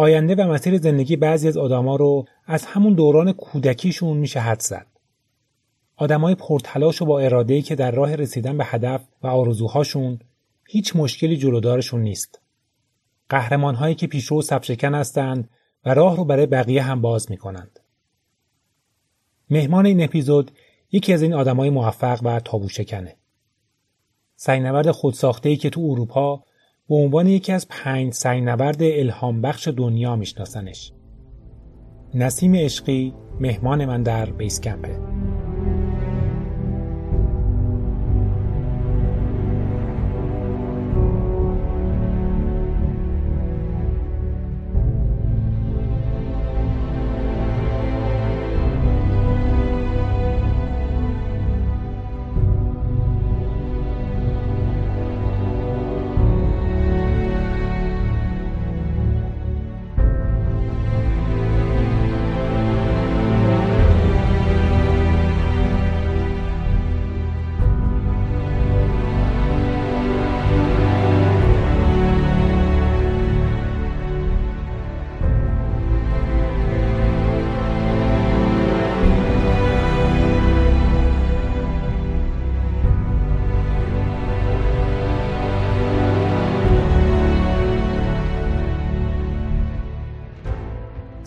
آینده و مسیر زندگی بعضی از آدما رو از همون دوران کودکیشون میشه حد زد. آدمای پرتلاش و با اراده‌ای که در راه رسیدن به هدف و آرزوهاشون هیچ مشکلی جلودارشون نیست. قهرمانهایی که پیشرو سبشکن هستند و راه رو برای بقیه هم باز می‌کنند. مهمان این اپیزود یکی از این آدمای موفق و تابوشکنه. سینورد خودساخته‌ای که تو اروپا به عنوان یکی از پنج سینورد الهام بخش دنیا میشناسنش. نسیم عشقی مهمان من در بیس کمپه.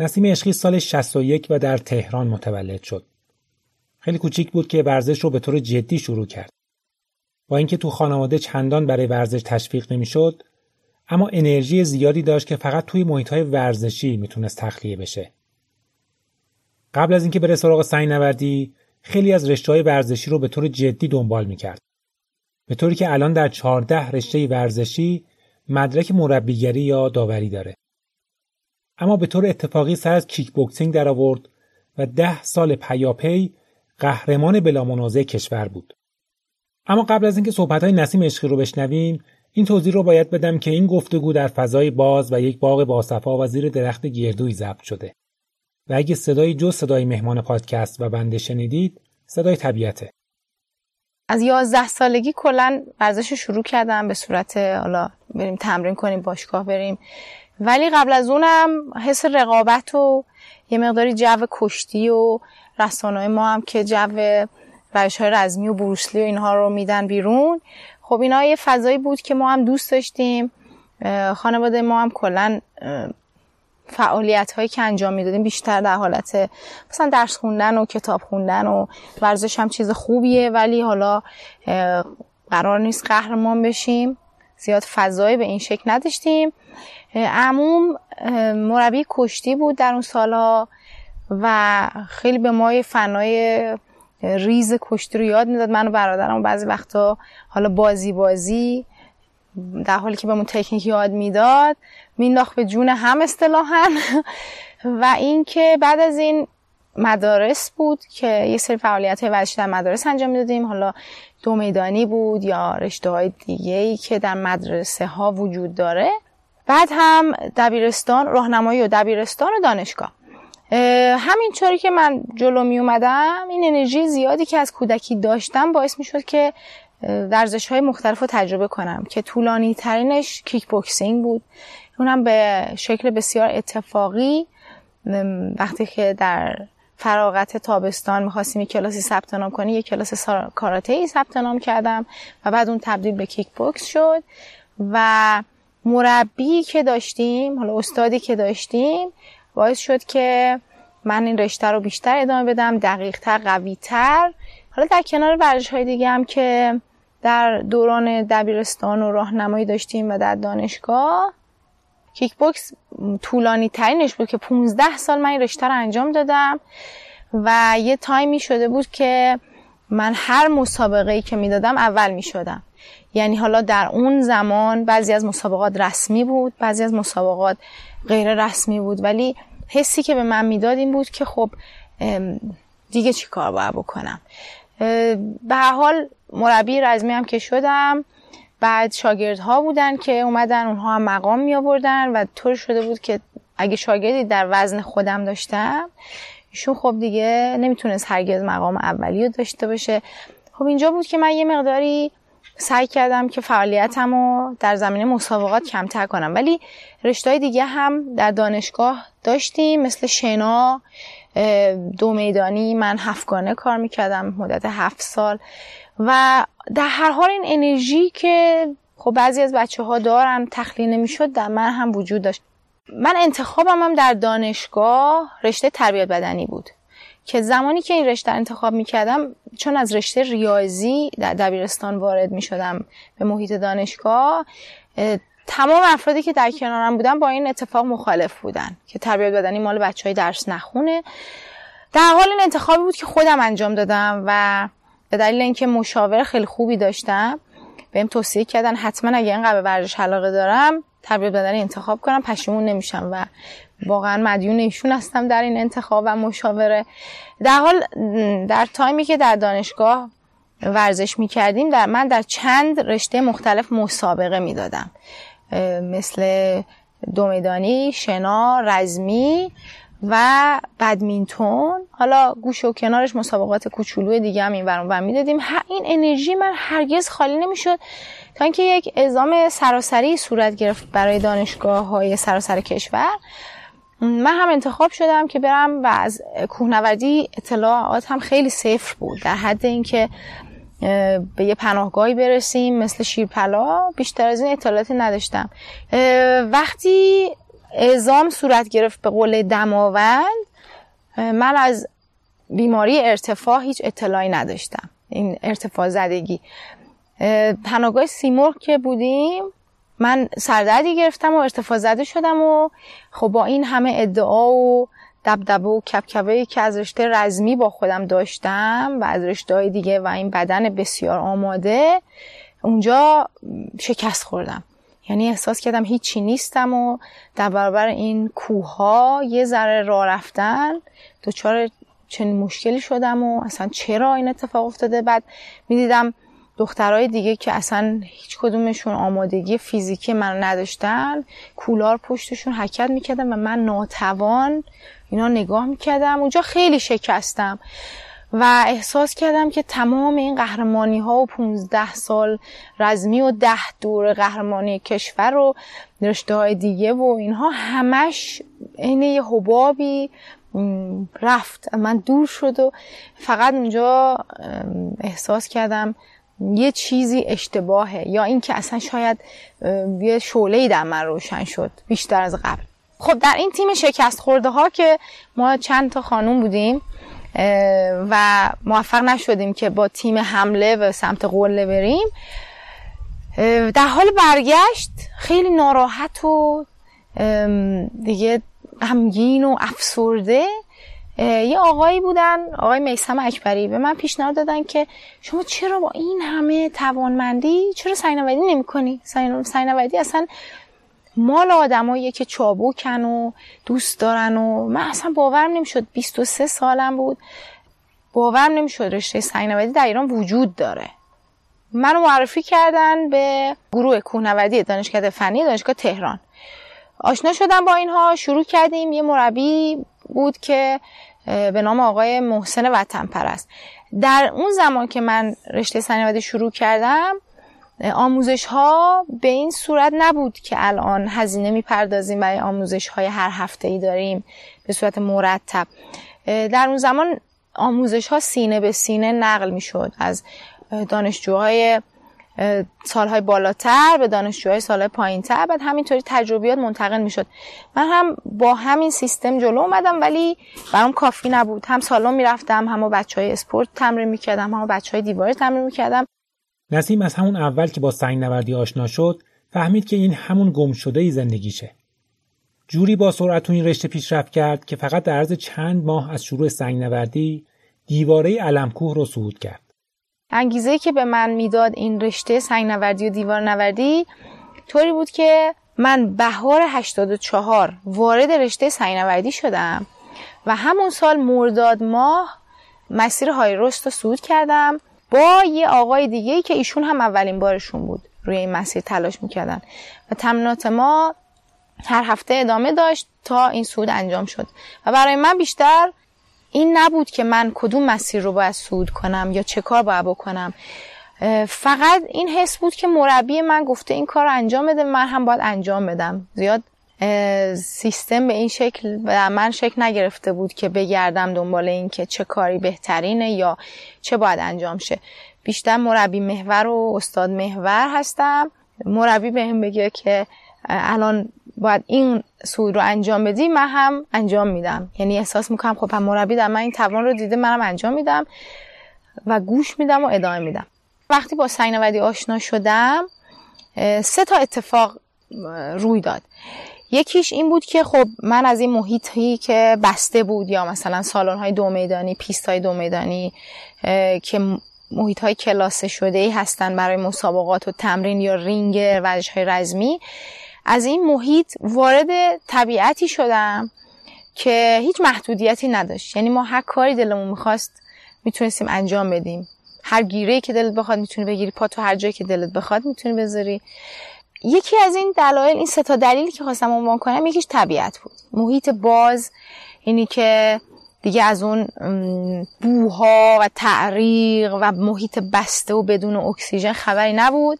نسیم عشقی سال 61 و در تهران متولد شد. خیلی کوچیک بود که ورزش رو به طور جدی شروع کرد. با اینکه تو خانواده چندان برای ورزش تشویق نمی‌شد، اما انرژی زیادی داشت که فقط توی محیط های ورزشی می‌تونست تخلیه بشه. قبل از اینکه بره سراغ سعی نوردی، خیلی از رشته های ورزشی رو به طور جدی دنبال می‌کرد. به طوری که الان در 14 رشته ورزشی مدرک مربیگری یا داوری داره. اما به طور اتفاقی سر از کیک بوکسینگ در آورد و ده سال پیاپی قهرمان بلامنازع کشور بود. اما قبل از اینکه صحبت های نسیم عشقی رو بشنویم این توضیح رو باید بدم که این گفتگو در فضای باز و یک باغ باصفا و زیر درخت گردوی ضبط شده. و اگه صدای جز صدای مهمان پادکست و بنده شنیدید صدای طبیعته. از یازده سالگی کلا ورزش شروع کردم به صورت حالا بریم تمرین کنیم باشگاه بریم. ولی قبل از اونم حس رقابت و یه مقداری جو کشتی و رسانه ما هم که جو روش های رزمی و بروسلی و اینها رو میدن بیرون. خب اینا یه فضایی بود که ما هم دوست داشتیم. خانواده ما هم کلا فعالیت هایی که انجام می‌دادیم بیشتر در حالت مثلا درس خوندن و کتاب خوندن و ورزش هم چیز خوبیه ولی حالا قرار نیست قهرمان بشیم. زیاد فضایی به این شکل نداشتیم. عموم مربی کشتی بود در اون سالها و خیلی به ما فنای ریز کشتی رو یاد می‌داد. من و برادرم بعضی وقتا حالا بازی بازی در حالی که بهمون تکنیک یاد می‌داد مینداخت به جون هم اصطلاحا. و اینکه بعد از این مدارس بود که یه سری فعالیت های ورزشی در مدارس انجام می‌دادیم. حالا دو میدانی بود یا رشته های دیگه ای که در مدرسه ها وجود داره. بعد هم دبیرستان راهنمایی و دبیرستان و دانشگاه. همینطوری که من جلو می اومدم این انرژی زیادی که از کودکی داشتم باعث می شد که ورزش های مختلف رو تجربه کنم که طولانی ترینش کیک بوکسینگ بود. اونم به شکل بسیار اتفاقی وقتی که در فراغت تابستان می‌خواستیم یک کلاسی ثبت نام کنی یک کلاس کاراته ای ثبت نام کردم و بعد اون تبدیل به کیک بوکس شد و مربی که داشتیم حالا استادی که داشتیم باعث شد که من این رشته رو بیشتر ادامه بدم دقیقتر قویتر. حالا در کنار ورزش های دیگه هم که در دوران دبیرستان و راهنمایی داشتیم و در دانشگاه کیک بوکس طولانی ترینش بود که 15 سال من این رشته رو انجام دادم و یه تایمی شده بود که من هر مسابقه ای که می‌دادم اول می شدم یعنی حالا در اون زمان بعضی از مسابقات رسمی بود بعضی از مسابقات غیر رسمی بود ولی حسی که به من می‌داد این بود که خب دیگه چی کار باید بکنم؟ به حال مربی رزمی هم که شدم بعد شاگردها بودن که اومدن اونها هم مقام می آوردن و طور شده بود که اگه شاگردی در وزن خودم داشتم ایشون خب دیگه نمی‌تونست هرگز مقام اولی رو داشته باشه. خب اینجا بود که من یه مقداری سعی کردم که فعالیتم رو در زمینه مسابقات کمتر کنم. ولی رشته دیگه هم در دانشگاه داشتیم مثل شنا دو میدانی. من هفتگانه کار می‌کردم مدت هفت سال. و در هر حال این انرژی که خب بعضی از بچه ها دارن تخلیه نمی‌شد در من هم وجود داشت. من انتخابم هم در دانشگاه رشته تربیت بدنی بود. که زمانی که این رشته انتخاب می کردم چون از رشته ریاضی در دبیرستان وارد می شدم به محیط دانشگاه تمام افرادی که در کنارم بودن با این اتفاق مخالف بودن که تربیت بدنی مال بچه های درس نخونه. در حال این انتخابی بود که خودم انجام دادم و به دلیل اینکه مشاور خیلی خوبی داشتم بهم توصیه کردن حتما اگه اینقدر به ورزش علاقه دارم تربیت بدنی انتخاب کنم پشیمون نمیشم و واقعا مدیون ایشون هستم در این انتخاب و مشاوره. در حال در تایمی که در دانشگاه ورزش می‌کردیم در من در چند رشته مختلف مسابقه می‌دادم. مثل دومیدانی، شنا، رزمی و بدمینتون. حالا گوش و کنارش مسابقات کوچولو دیگه هم این برون می‌دادیم. این انرژی من هرگز خالی نمی‌شد. تا اینکه یک اعزام سراسری صورت گرفت برای دانشگاه های سراسر کشور. من هم انتخاب شدم که برم و از کوهنوردی اطلاعات هم خیلی صفر بود. در حد اینکه به یه پناهگاهی برسیم مثل شیرپلا بیشتر از این اطلاعاتی نداشتم. وقتی اعزام صورت گرفت به قول دماوند من از بیماری ارتفاع هیچ اطلاعی نداشتم. این ارتفاع زدگی. پناهگاه سیمرغ که بودیم من سردردی گرفتم و ارتفاع زده شدم و خب با این همه ادعا و دبدبه و کبکبه که از رشته رزمی با خودم داشتم و از رشته دیگه و این بدن بسیار آماده اونجا شکست خوردم. یعنی احساس کردم هیچی نیستم و در برابر این کوه یه ذره راه رفتن دچار چنین مشکلی شدم و اصلا چرا این اتفاق افتاده؟ بعد می‌دیدم دخترای دیگه که اصلا هیچ کدومشون آمادگی فیزیکی من نداشتن کولار پشتشون حرکت می‌کردم و من ناتوان اینا نگاه می‌کردم. اونجا خیلی شکستم و احساس کردم که تمام این قهرمانی ها و 15 سال رزمی و ده دور قهرمانی کشور و رشته های دیگه و اینها همش عین یه حبابی رفت. من دور شد و فقط اونجا احساس کردم یه چیزی اشتباهه. یا اینکه اصلا شاید یه شعله در من روشن شد بیشتر از قبل. خب در این تیم شکست خورده ها که ما چند تا خانوم بودیم و موفق نشدیم که با تیم حمله و سمت قله بریم در حال برگشت خیلی ناراحت و دیگه غمگین و افسرده. یه آقایی بودن آقای میسم اکبری به من پیشنهاد دادن که شما چرا با این همه توانمندی چرا سینوادی نمی کنی سینوادی اصلا مال آدمایی که چابوکن و دوست دارن و من اصلا باورم نمی‌شد 23 سالم بود. باورم نمی‌شد رشته سینوادی در ایران وجود داره. منو معرفی کردن به گروه کوهنوردی دانشکده فنی دانشگاه تهران. آشنا شدم با اینها شروع کردیم. یه مربی بود که به نام آقای محسن وطن پرست در اون زمان که من رشته سنوادی شروع کردم آموزش ها به این صورت نبود که الان هزینه می‌پردازیم برای آموزش های هر هفته ای داریم به صورت مرتب. در اون زمان آموزش ها سینه به سینه نقل می‌شد از دانشجوهای سالهای بالاتر به دانشجوهای سالهای پایینتر بعد همینطوری تجربیات منتقل می‌شد. من هم با همین سیستم جلو اومدم ولی برام کافی نبود. هم سالن می‌رفتم هم با بچه های اسپورت تمرین می‌کردم هم با بچه های دیواری تمرین می‌کردم. نسیم از همون اول که با سنگ نوردی آشنا شد فهمید که این همون گم شده زندگیشه. جوری با سرعت این رشته پیشرفت کرد که فقط در عرض چند ماه از شروع سنگ نوردی دیواره علمکوه رو صعود کرد. انگیزه که به من می‌داد این رشته سنگ نوردی و دیوار نوردی طوری بود که من بهار 84 وارد رشته سنگ نوردی شدم و همون سال مرداد ماه مسیر های رست رو صعود کردم با یه آقای دیگه که ایشون هم اولین بارشون بود روی این مسیر تلاش می‌کردن و تمنات ما هر هفته ادامه داشت تا این سود انجام شد و برای من بیشتر این نبود که من کدوم مسیر رو باید سود کنم یا چه کار باید بکنم. فقط این حس بود که مربی من گفته این کار رو انجام بده من هم باید انجام بدم. زیاد سیستم به این شکل و من شکل نگرفته بود که بگردم دنبال این که چه کاری بهترینه یا چه باید انجام شه. بیشتر مربی محور و استاد محور هستم. مربی بهم بگه که الان باید این سوی رو انجام بدی من هم انجام میدم. یعنی احساس می‌کنم خب مربی در من این توان رو دیده منم انجام میدم و گوش میدم و ادامه میدم. وقتی با سینوادی آشنا شدم سه تا اتفاق روی داد. یکیش این بود که خب من از این محیطی که بسته بود یا مثلا سالن های دو میدانی پیست های دو میدانی که محیط های کلاسه شده ای هستن برای مسابقات و تمرین یا رینگ ورزش های رزمی از این محیط وارد طبیعتی شدم که هیچ محدودیتی نداشت. یعنی ما هر کاری دلمون می‌خواست می‌تونستیم انجام بدیم. هر گیره که دلت بخواد می‌تونی بگیری پا تو هر جایی که دلت بخواد می‌تونی بذاری. یکی از این دلایل این سه تا دلیلی که خواستم عنوان کنم یکیش طبیعت بود. محیط باز اینی که دیگه از اون بوها و تعریق و محیط بسته و بدون اکسیژن خبری نبود.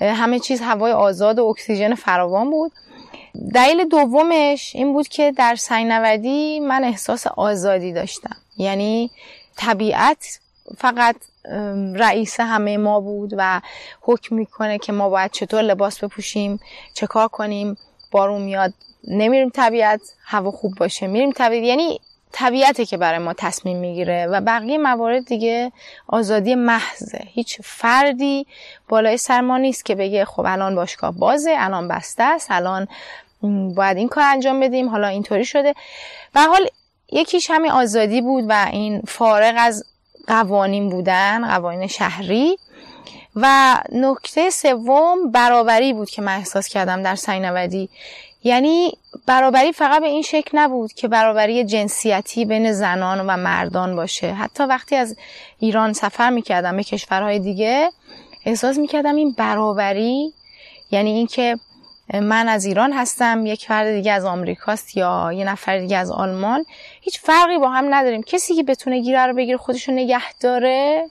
همه چیز هوای آزاد و اکسیژن فراوان بود. دلیل دومش این بود که در سنگنوردی من احساس آزادی داشتم. یعنی طبیعت فقط رئیس همه ما بود و حکم می‌کنه که ما باید چطور لباس بپوشیم چه کار کنیم بارون میاد نمیریم طبیعت هوا خوب باشه میریم طبیعت. یعنی طبیعته که برای ما تصمیم می‌گیره و بقیه موارد دیگه آزادی محضه. هیچ فردی بالای سر ما نیست که بگه خب الان باشگاه بازه الان بسته است الان باید این کار انجام بدیم حالا اینطوری شده. و حال یکیش همین آزادی بود و این فارغ از قوانین بودن قوانین شهری. و نکته سوم برابری بود که من احساس کردم در سینوادی یعنی برابری فقط به این شکل نبود که برابری جنسیتی بین زنان و مردان باشه. حتی وقتی از ایران سفر می‌کردم به کشورهای دیگه احساس می‌کردم این برابری یعنی اینکه من از ایران هستم یک فرد دیگه از آمریکاست یا یه نفر دیگه از آلمان هیچ فرقی با هم نداریم. کسی که بتونه گیره رو بگیره خودشو نگه داره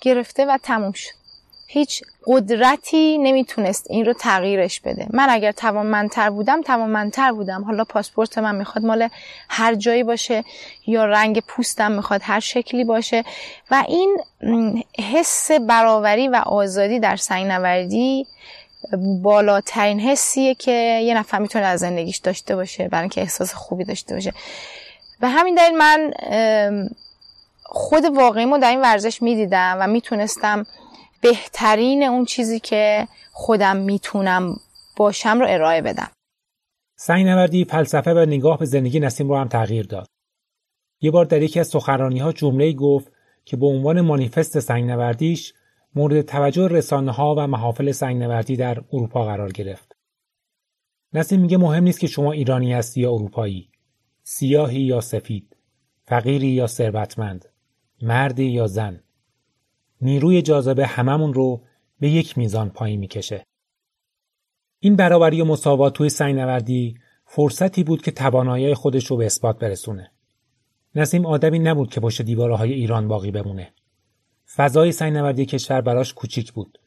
گرفته و تموم شد. هیچ قدرتی نمی‌تونست این رو تغییرش بده. من اگر توانمندتر بودم توانمندتر بودم. حالا پاسپورت من می‌خواد مال هر جایی باشه یا رنگ پوستم می‌خواد هر شکلی باشه. و این حس برابری و آزادی در سنگ نوردی بالاترین حسیه که یه نفر می‌تونه از زندگیش داشته باشه برای اینکه احساس خوبی داشته باشه. به همین دلیل من خود واقعیمو در این ورزش می‌دیدم و می‌تونستم بهترین اون چیزی که خودم می‌تونم باشم رو ارائه بدم سعی نوردی فلسفه و نگاه به زندگی نسیم رو هم تغییر داد یه بار در یکی از سخنرانی ها جمله گفت که به عنوان مانیفست سنگ نوردیش مورد توجه رسانه ها و محافل سنگ نوردی در اروپا قرار گرفت. نسیم میگه مهم نیست که شما ایرانی هستی یا اروپایی، سیاهی یا سفید، فقیری یا ثروتمند، مردی یا زن. نیروی جاذبه هممون رو به یک میزان پایین می‌کشه. این برابری و مساوات توی سنگ نوردی فرصتی بود که توانایی خودش رو به اثبات برسونه. نسیم آدمی نبود که پشت دیوارهای ایران باقی بمونه. فضای سنگنوردی کشور براش کوچیک بود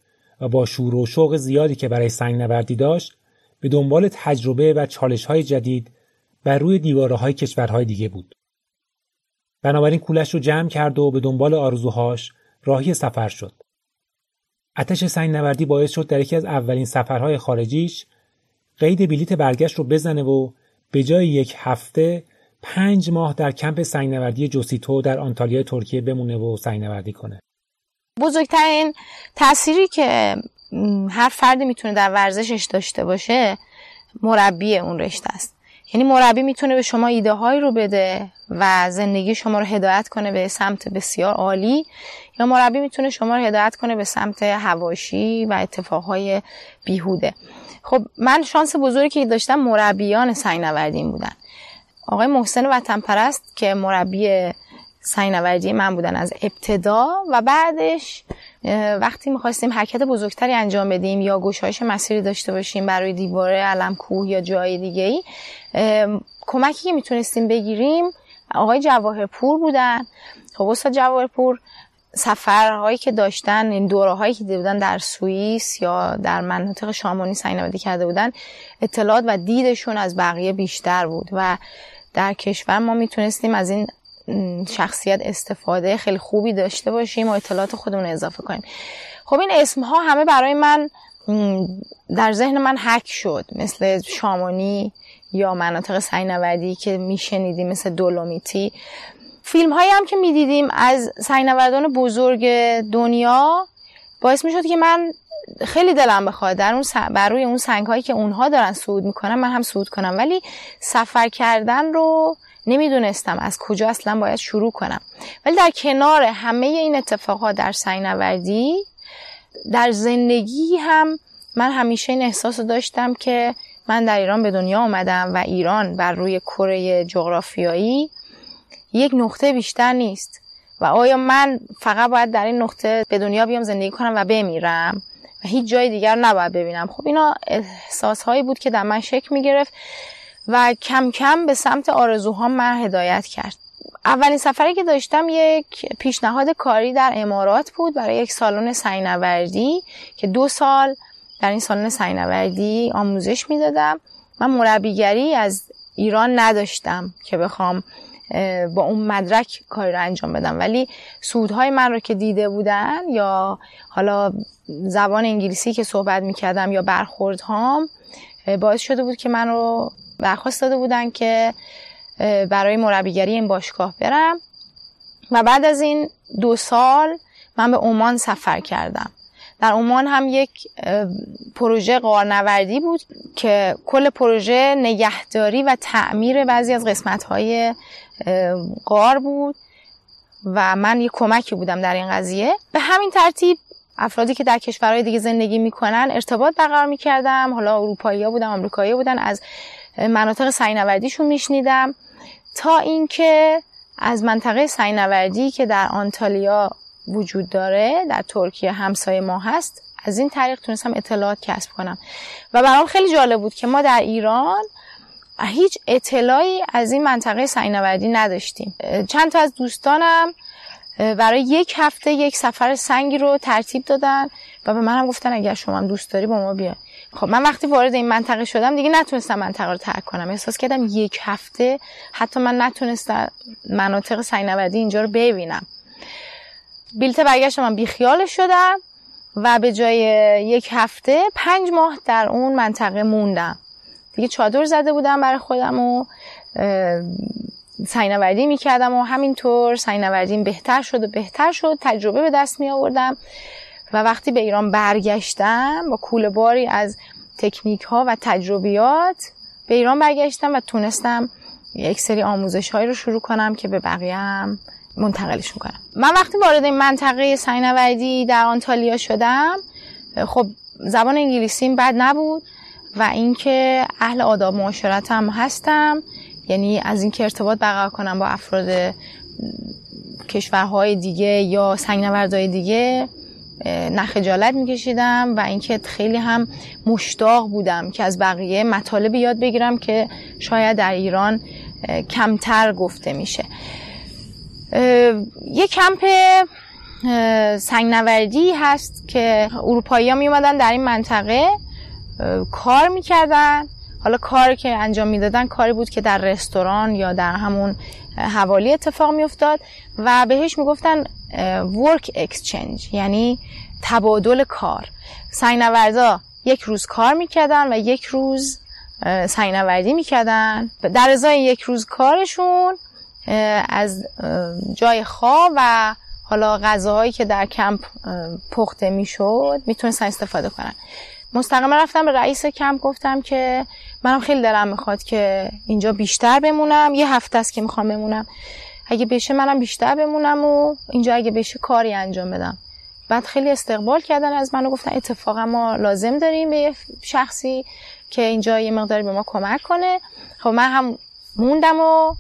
و با شور و شوق زیادی که برای سنگنوردی داشت به دنبال تجربه و چالش های جدید بر روی دیواره های کشورهای دیگه بود. بنابراین کولش رو جمع کرد و به دنبال آرزوهاش راهی سفر شد. اتش سنگنوردی باعث شد در یکی از اولین سفرهای خارجیش قید بلیت برگشت رو بزنه و به جای یک هفته پنج ماه در کمپ سنگنوردی جوسیتو در آنتالیا ترکیه بمونه و سنگنوردی کنه. بزرگترین تأثیری که هر فردی می‌تونه در ورزشش داشته باشه مربی اون رشته است یعنی مربی می‌تونه به شما ایده هایی رو بده و زندگی شما رو هدایت کنه به سمت بسیار عالی یا مربی می‌تونه شما رو هدایت کنه به سمت هواشی و اتفاقهای بیهوده. خب من شانس بزرگی که داشتم مربیان سینوردین بودن. آقای محسن وطن پرست که مربی سینوردی من بودن از ابتدا و بعدش وقتی می‌خواستیم حرکت بزرگتری انجام بدیم یا گشایش مسیری داشته باشیم برای دیواره علم کوه یا جای دیگه ای کمکی که می‌تونستیم بگیریم آقای جواهرپور بودن. خب استاد جواهرپور سفرهایی که داشتن این دوره هایی که بودن در سوئیس یا در مناطق شامانی سینوادی کرده بودن اطلاعات و دیدشون از بقیه بیشتر بود و در کشور ما می‌تونستیم از این شخصیت استفاده خیلی خوبی داشته باشیم و اطلاعات خودمون اضافه کنیم. خب این اسم ها همه برای من در ذهن من حک شد مثل شامانی یا مناطق سینوردی که میشنیدیم مثل دولومیتی. فیلم هایی هم که می‌دیدیم از سینوردان بزرگ دنیا باعث می‌شد که من خیلی دلم بخواد در اون بر روی اون سنگ هایی که اونها دارن صعود می‌کنن من هم صعود کنم. ولی سفر کردن رو نمی‌دونستم از کجا اصلا باید شروع کنم. ولی در کنار همه این اتفاقات در سینوردی در زندگی هم من همیشه این احساس داشتم که من در ایران به دنیا آمدم و ایران بر روی کره جغرافیایی یک نقطه بیشتر نیست. و آیا من فقط باید در این نقطه به دنیا بیام زندگی کنم و بمیرم؟ و هیچ جای دیگر نباید ببینم. خب اینا احساس هایی بود که در من شکل می گرفت و کم کم به سمت آرزوها من هدایت کرد. اولین سفری که داشتم یک پیشنهاد کاری در امارات بود برای یک سالن سنگنوردی که دو سال در این سالن سنگنوردی آموزش می‌دادم. من مربیگری از ایران نداشتم که بخوام با اون مدرک کاری رو انجام بدم. ولی صعودهای من رو که دیده بودن یا حالا زبان انگلیسی که صحبت می‌کردم یا برخوردهام باعث شده بود که من رو درخواست داده بودن که برای مربیگری این باشگاه برم. و بعد از این دو سال من به عمان سفر کردم. در عمان هم یک پروژه قارنوردی بود که کل پروژه نگهداری و تعمیر بعضی از قسمت های قار بود و من یک کمکی بودم در این قضیه. به همین ترتیب افرادی که در کشورهای دیگه زندگی می‌کنن ارتباط برقرار می‌کردم. حالا اروپایی ها بودن آمریکایی بودن. از مناطق سنگنوردیشون میشنیدم. تا اینکه از منطقه سنگنوردی که در آنتالیا وجود داره در ترکیه همسایه ما هست از این طریق تونستم اطلاعات کسب کنم. و برام خیلی جالب بود که ما در ایران هیچ اطلاعی از این منطقه سنگنوردی نداشتیم. چند تا از دوستانم برای یک هفته یک سفر سنگی رو ترتیب دادن و به منم گفتن اگر شما هم دوست داری با ما بیا خب من وقتی وارد این منطقه شدم دیگه نتونستم منطقه رو ترک کنم. احساس کردم یک هفته حتی من نتونستم مناطق سینوردی اینجا رو ببینم. بیلت برگشت من بیخیال شدم و به جای یک هفته پنج ماه در اون منطقه موندم. دیگه چادر زده بودم برای خودم و سنگنوردی می‌کردم و همینطور سنگنوردیم بهتر شد و بهتر شد. تجربه به دست می آوردم و وقتی به ایران برگشتم با کول باری از تکنیک ها و تجربیات به ایران برگشتم و تونستم یک سری آموزش هایی رو شروع کنم که به بقیه هم منتقلش می‌کنم. من وقتی وارد این منطقه سنگنوردی در آنتالیا شدم خب زبان انگلیسیم بد نبود. و اینکه اهل آداب معاشرت هم هستم. یعنی از اینکه ارتباط برقرار کنم با افراد کشورهای دیگه یا سنگنوردهای دیگه نخجالت میکشیدم و اینکه خیلی هم مشتاق بودم که از بقیه مطالب یاد بگیرم که شاید در ایران کمتر گفته میشه. یه کمپ سنگنوردی هست که اروپایی ها می در این منطقه. کار می‌کردن. حالا کاری که انجام می‌دادن کاری بود که در رستوران یا در همون حوالی اتفاق میافتاد و بهش می‌گفتن work exchange یعنی تبادل کار. سینوردا یک روز کار می‌کردن و یک روز سینوردی می‌کردن. در ازای یک روز کارشون از جای خواب و حالا غذاهایی که در کمپ پخته می‌شد می‌تونستن استفاده کنن. مستقیما رفتم به رئیس کمپ گفتم که منم خیلی دلم می‌خواد که اینجا بیشتر بمونم. یه هفته است که می‌خوام بمونم. اگه بشه منم بیشتر بمونم و اینجا اگه بشه کاری انجام بدم. بعد خیلی استقبال کردن از من و گفتن اتفاقا ما لازم داریم به شخصی که اینجا یه مقداری به ما کمک کنه. خب من هم موندم و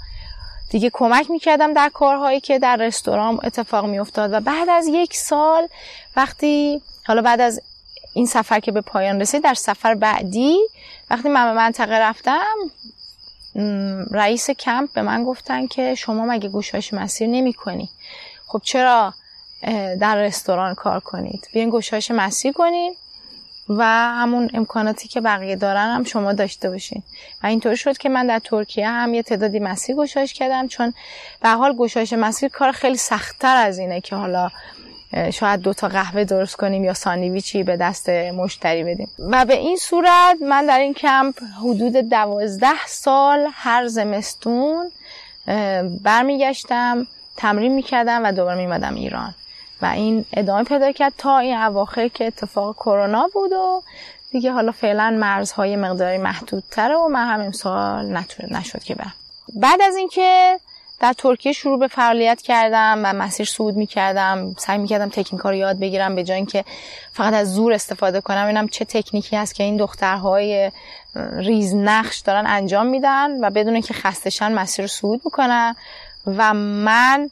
دیگه کمک می‌کردم در کارهایی که در رستوران اتفاق میافتاد. و بعد از یک سال وقتی حالا بعد از این سفر که به پایان رسید در سفر بعدی وقتی من به منطقه رفتم رئیس کمپ به من گفتن که شما مگه گوشایش مسیر نمی کنی خب چرا در رستوران کار کنید؟ بیاین گوشایش مسیر کنید و همون امکاناتی که بقیه دارن هم شما داشته باشین. و اینطور شد که من در ترکیه هم یه تعدادی مسیر گشایش کردم چون به حال گشایش مسیر کار خیلی سختتر از اینه که حالا شاید دوتا قهوه درست کنیم یا ساندویچی به دست مشتری بدیم. و به این صورت من در این کمپ حدود دوازده سال هر زمستون برمیگشتم تمرین می‌کردم و دوباره میمدم ایران. و این ادامه پیدا کرد تا این اواخر که اتفاق کرونا بود و دیگه حالا فعلا مرزهای مقداری محدودتره و من هم امسال نشد که برم. بعد از اینکه در ترکیه شروع به فعالیت کردم و مسیر صعود می‌کردم. سعی می‌کردم تکنیک رو یاد بگیرم به جای اینکه فقط از زور استفاده کنم. اینم چه تکنیکی هست که این دخترهای ریز نقش دارن انجام میدن و بدون که خستشن مسیر صعود می‌کنن و من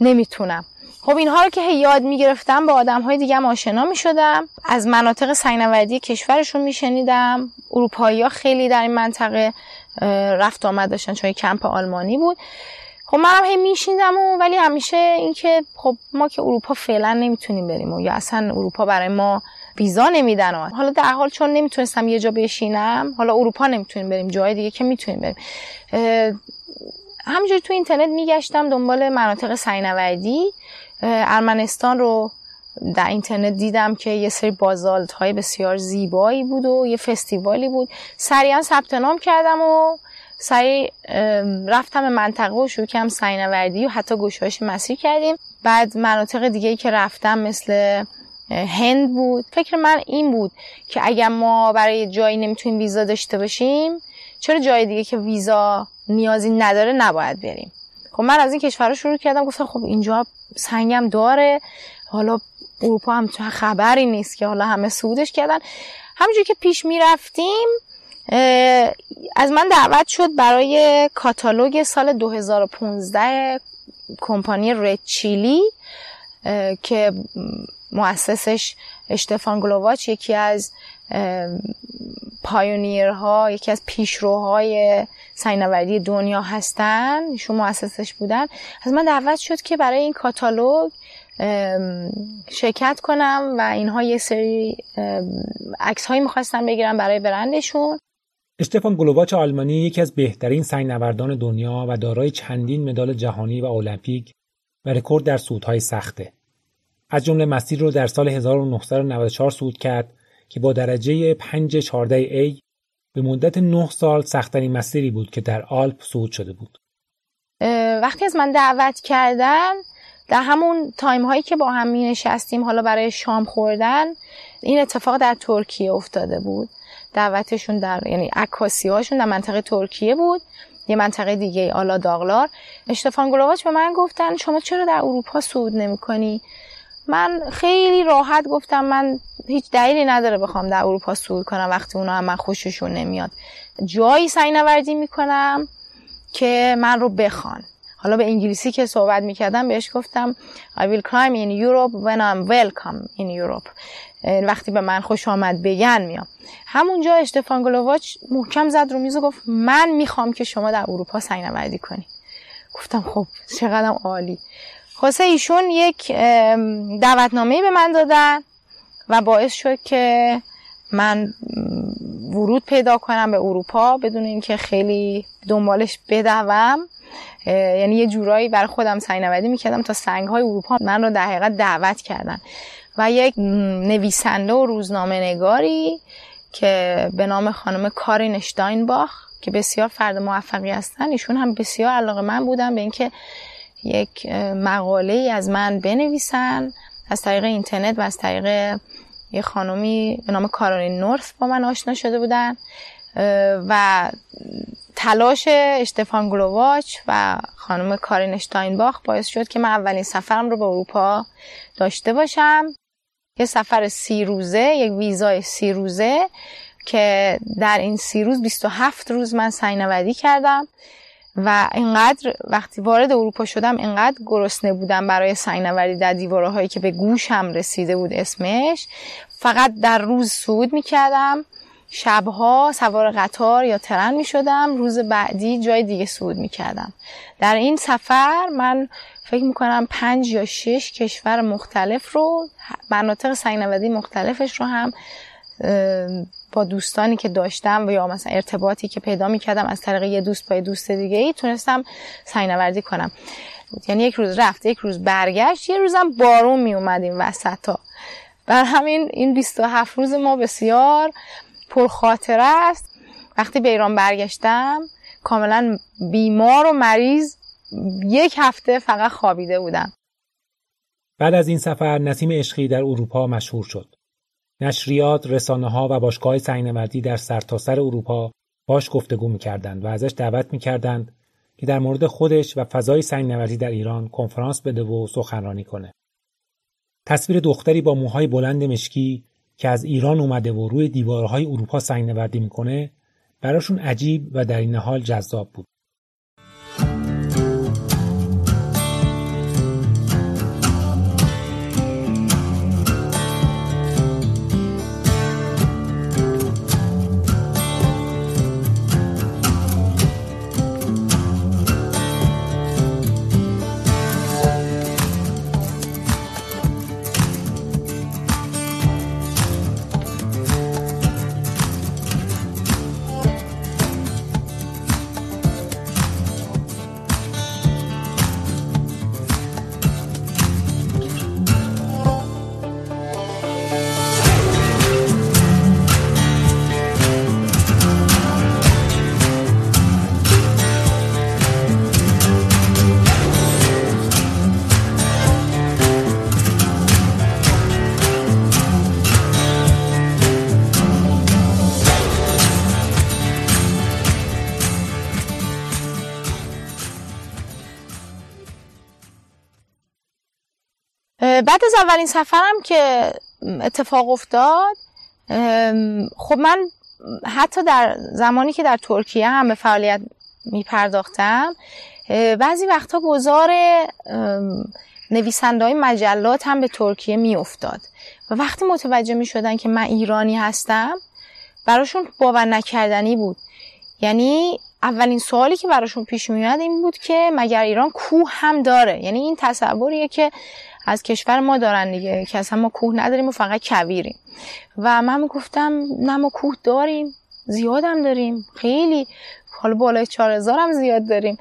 نمی‌تونم. خب اینها رو که یاد می‌گرفتم با آدم های دیگه آشنا می‌شدم. از مناطق سینوردی کشورشون میشنیدم. اروپایی ها خیلی در این منطقه رفت آمد داشتن چون کمپ آلمانی بود. خب منم هی میشیندم و ولی همیشه اینکه خب ما که اروپا فعلا نمی‌تونیم بریم و یا اصلا اروپا برای ما ویزا نمیدن و حالا در حال چون نمی‌تونستم یه جا بشینم حالا اروپا نمی‌تونیم بریم جای دیگه که می‌تونیم بریم. همینجوری تو اینترنت میگشتم دنبال مناطق سنگنوردی. ارمنستان رو در اینترنت دیدم که یه سری بازالت های بسیار زیبایی بود و یه فستیوالی بود. سریعا ثبت نام کردم و سریع رفتم منطقه و شروع کردم سنگنوردی و حتی گشایش مسیر کردیم. بعد مناطق دیگه که رفتم مثل هند بود. فکر من این بود که اگر ما برای جایی نمی‌تونیم ویزا داشته باشیم چرا جای دیگه که ویزا نیازی نداره نباید بریم؟ خب من از این کشورها شروع کردم گفتم خب اینجا سنگم داره. حالا اروپا هم خبری نیست که حالا همه سودش کردن. همینجور که پیش می‌رفتیم از من دعوت شد برای کاتالوگ سال 2015 کمپانی رد چیلی که مؤسسش اشتفان گلوواچ یکی از pioneer ها یکی از پیشروهای سنگنوردی دنیا هستن ایشون مؤسسش بودن. از من دعوت شد که برای این کاتالوگ شرکت کنم و اینها یه سری عکس هایی می‌خواستم بگیرم برای برندشون. استفان گلوواچ آلمانی یکی از بهترین سنگنوردان دنیا و دارای چندین مدال جهانی و المپیک و رکورد در صعودهای سخته. از جمله مسیر رو در سال 1994 صعود کرد که با درجه 5 14 A به مدت 9 سال سختترین مسیری بود که در آلپ صعود شده بود. وقتی از من دعوت کردن در همون time هایی که با هم می نشستیم حالا برای شام خوردن این اتفاق در ترکیه افتاده بود دعوتشون در یعنی عکاسی هاشون در منطقه ترکیه بود یه منطقه دیگه آلا داغلار. اشتفان گلوواچ به من گفتن شما چرا در اروپا صعود نمی‌کنی؟ من خیلی راحت گفتم من هیچ دلیلی نداره بخوام در اروپا صعود کنم وقتی اونا هم من خوششون نمیاد. جایی سنگنوردی می‌کنم که من رو بخوان. حالا به انگلیسی که صحبت می‌کردم بهش گفتم I will climb in Europe when I'm welcome in Europe. وقتی به من خوش آمد بگن میام. همونجا اشتفان گلوواچ محکم زد رو میز و گفت من می‌خوام که شما در اروپا سنگنوردی کنی. گفتم خب چقدر عالی. خلاصه ایشون یک دعوتنامه به من دادن و باعث شد که من ورود پیدا کنم به اروپا بدون اینکه خیلی دنبالش بدوم. یعنی یه جورایی بر خودم سینوردی می‌کردم تا سنگ های اروپا من رو در حقیقت دعوت کردن. و یک نویسنده و روزنامه نگاری که به نام خانم کارین اشتاینباخ که بسیار فرد موفقی هستن. ایشون هم بسیار علاقه من بودن به اینکه یک مقاله ای از من بنویسن. از طریق اینترنت و از طریق یه خانمی به نام کارولین نورث با من آشنا شده بودن. و تلاش اشتفان گلوواچ و خانم کارین اشتاینباخ باعث شد که من اولین سفرم رو به اروپا داشته باشم. یه سفر سی روزه یک ویزای سی روزه که در این سی روز 27 روز من سنگنوردی کردم و اینقدر وقتی وارد اروپا شدم اینقدر گرسنه بودم برای سنگنوردی در دیواره هایی که به گوشم رسیده بود اسمش. فقط در روز صعود می‌کردم. شبها سوار قطار یا ترن می شدم روز بعدی جای دیگه صعود می کردم در این سفر من فکر می کنم پنج یا شش کشور مختلف رو مناطق سنگنودی مختلفش رو هم با دوستانی که داشتم و یا مثلا ارتباطی که پیدا می کردم از طریق یه دوست با دوست دیگه ای تونستم سنگنوردی کنم. یعنی یک روز رفت یک روز برگشت یه روزم بارون می اومد این وسط ها بر همین این 27 روز ما بسیار پرخاطره است. وقتی به ایران برگشتم کاملا بیمار و مریض یک هفته فقط خوابیده بودم بعد از این سفر نسیم عشقی در اروپا مشهور شد نشریات، رسانه ها و باشگاه سینمردی در سرتاسر سر اروپا باش گفتگو می‌کردند و ازش دعوت می‌کردند که در مورد خودش و فضای سنگنوردی در ایران کنفرانس بده و سخنرانی کنه. تصویر دختری با موهای بلند مشکی که از ایران اومده و روی دیوارهای اروپا سنگنوردی می‌کنه براشون عجیب و در این حال جذاب بود. اولین سفرم که اتفاق افتاد خب من حتی در زمانی که در ترکیه هم به فعالیت می پرداختم بعضی وقتا گذار نویسنده های مجلات هم به ترکیه می افتاد و وقتی متوجه می شدن که من ایرانی هستم براشون باور نکردنی بود. یعنی اولین سوالی که براشون پیش میاد این بود که مگر ایران کوه هم داره؟ یعنی این تصوریه که از کشور ما دارن دیگه که اصلا ما کوه نداریم و فقط کویریم. و من گفتم نه ما کوه داریم زیادم داریم خیلی. حالا بالای 4000 هم زیاد داریم.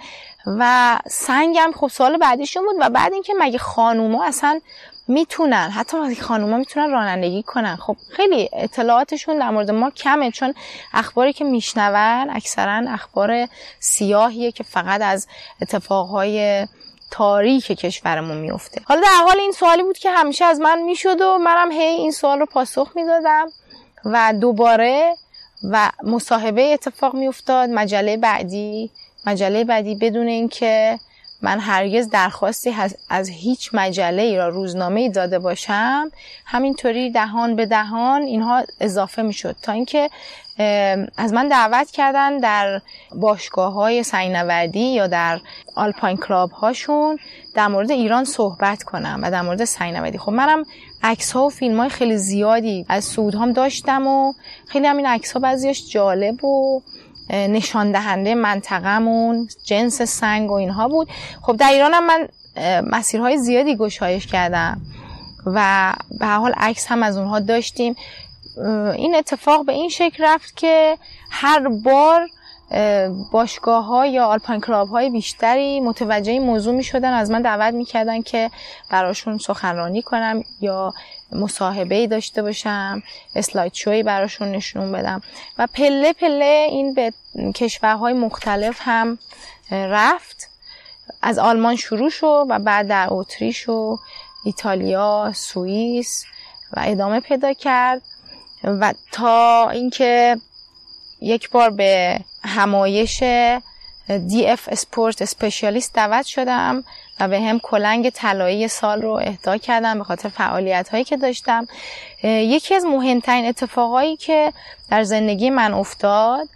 و سنگم خب سوال بعدیشون بود. و بعد اینکه مگه خانوما اصلا می‌تونن حتی مگه خانوما می‌تونن رانندگی کنن. خب خیلی اطلاعاتشون در مورد ما کمه چون اخباری که میشنون اکثرا اخبار سیاهیه که فقط از اتفاقهای تاریک کشورمون میفته حالا در حال این سوالی بود که همیشه از من می‌شد و منم هی این سوال رو پاسخ می‌دادم و دوباره و مصاحبه اتفاق میافتاد. مجله بعدی مجله بعدی بدون اینکه من هرگز درخواستی از هیچ مجله ای را روزنامه ای داده باشم همینطوری دهان به دهان اینها اضافه می شد تا اینکه از من دعوت کردن در باشگاه های سنگنوردی یا در Alpine Club هاشون در مورد ایران صحبت کنم و در مورد سنگنوردی خب منم عکس ها و فیلم های خیلی زیادی از صعودهام داشتم و خیلی هم این عکس ها بعضیش جالب و نشان دهنده منطقهمون جنس سنگ و اینها بود. خب در ایران من مسیرهای زیادی گشایش کردم و به حال عکس هم از اونها داشتیم. این اتفاق به این شکل رفت که هر بار باشگاه ها یا آلپاین کلاب های بیشتری متوجه این موضوع می شدن از من دعوت می کردن که براشون سخنرانی کنم یا مصاحبه داشته باشم اسلاید شوی براشون نشون بدم. و پله پله این به کشورهای مختلف هم رفت. از آلمان شروع شد و بعد در اتریش و ایتالیا سوئیس و ادامه پیدا کرد. و تا اینکه یک بار به همایش دی اف اسپورت اسپشیالیست دعوت شدم و به هم کلنگ طلایی سال رو اهدا کردم به خاطر فعالیت هایی که داشتم. یکی از مهمترین اتفاقایی که در زندگی من افتاد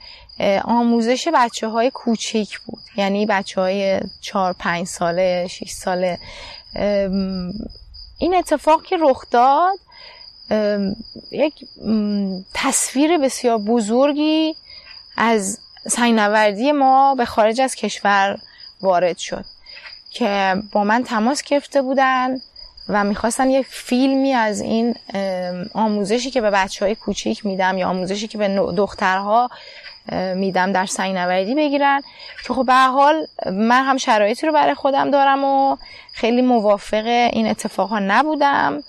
آموزش بچه های کوچیک بود. یعنی بچه های چار پنج ساله شیش ساله. این اتفاق که رخ داد یک تصویر بسیار بزرگی از سینوردی ما به خارج از کشور وارد شد. که با من تماس گرفته بودن و می‌خواستن یک فیلمی از این آموزشی که به بچه های کوچیک میدم یا آموزشی که به دخترها میدم در سنگنوردی بگیرن که خب به حال من هم شرایطی رو برای خودم دارم و خیلی موافق این اتفاقها نبودم.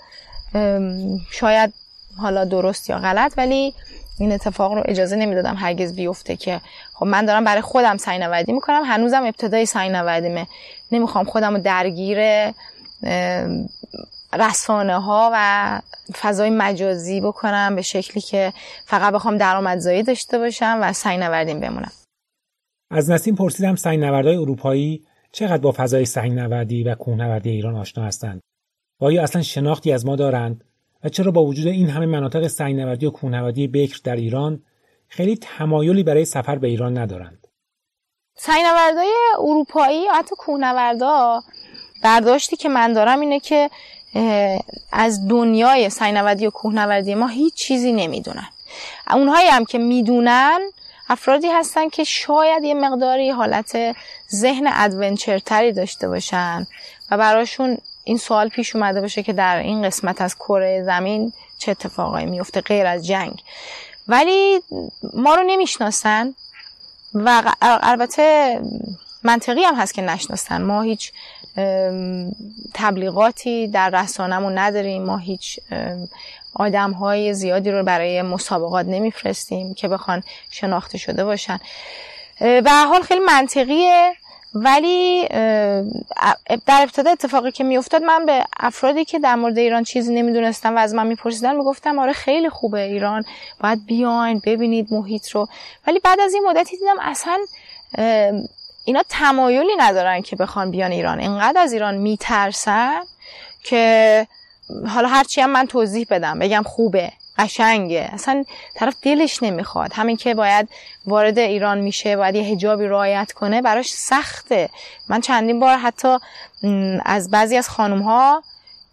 شاید حالا درست یا غلط ولی این اتفاق رو اجازه نمی‌دادم هرگز بیفته که خب من دارم برای خودم سنگنوردی می‌کنم هنوزم ابتدای سنگنوردیمه نمی‌خوام خودم رو درگیر رسانه ها و فضای مجازی بکنم به شکلی که فقط بخوام درآمدزایی داشته باشم و سنگنوردیم بمونم. از نسیم پرسیدم سنگنوردهای اروپایی چقدر با فضای سنگنوردی و کوهنوردی ایران آشنا هستند؟ آیا اصلا شناختی از ما دارند؟ و چرا با وجود این همه مناطق سنگنوردی و کوهنوردی بکر در ایران خیلی تمایلی برای سفر به ایران ندارند؟ سنگنوردهای اروپایی حتی کوهنوردا برداشتی که من دارم اینه که از دنیای سنگنوردی و کوهنوردی ما هیچ چیزی نمی‌دونن. اونهایی هم که می‌دونن افرادی هستن که شاید یه مقداری حالت ذهن adventure تری داشته باشن و براشون این سوال پیش اومده باشه که در این قسمت از کره زمین چه اتفاقایی میفته غیر از جنگ. ولی ما رو نمی‌شناسن و البته منطقی هم هست که نشناسن. ما هیچ تبلیغاتی در رسانمون نداریم. ما هیچ آدم های زیادی رو برای مسابقات نمیفرستیم که بخوان شناخته شده باشن. به حال خیلی منطقیه. ولی در ابتدا اتفاقی که میافتاد من به افرادی که در مورد ایران چیزی نمی‌دونستم و از من میپرسیدن می‌گفتم آره خیلی خوبه ایران باید بیاین ببینید محیط رو. ولی بعد از این مدتی دیدم اصلا اینا تمایلی ندارن که بخوان بیان ایران. اینقدر از ایران میترسن که حالا هرچی هم من توضیح بدم بگم خوبه. قشنگه. اصلا طرف دلش نمی‌خواد. همین که باید وارد ایران میشه باید یه هجابی رعایت کنه براش سخته. من چندین بار حتی از بعضی از خانم ها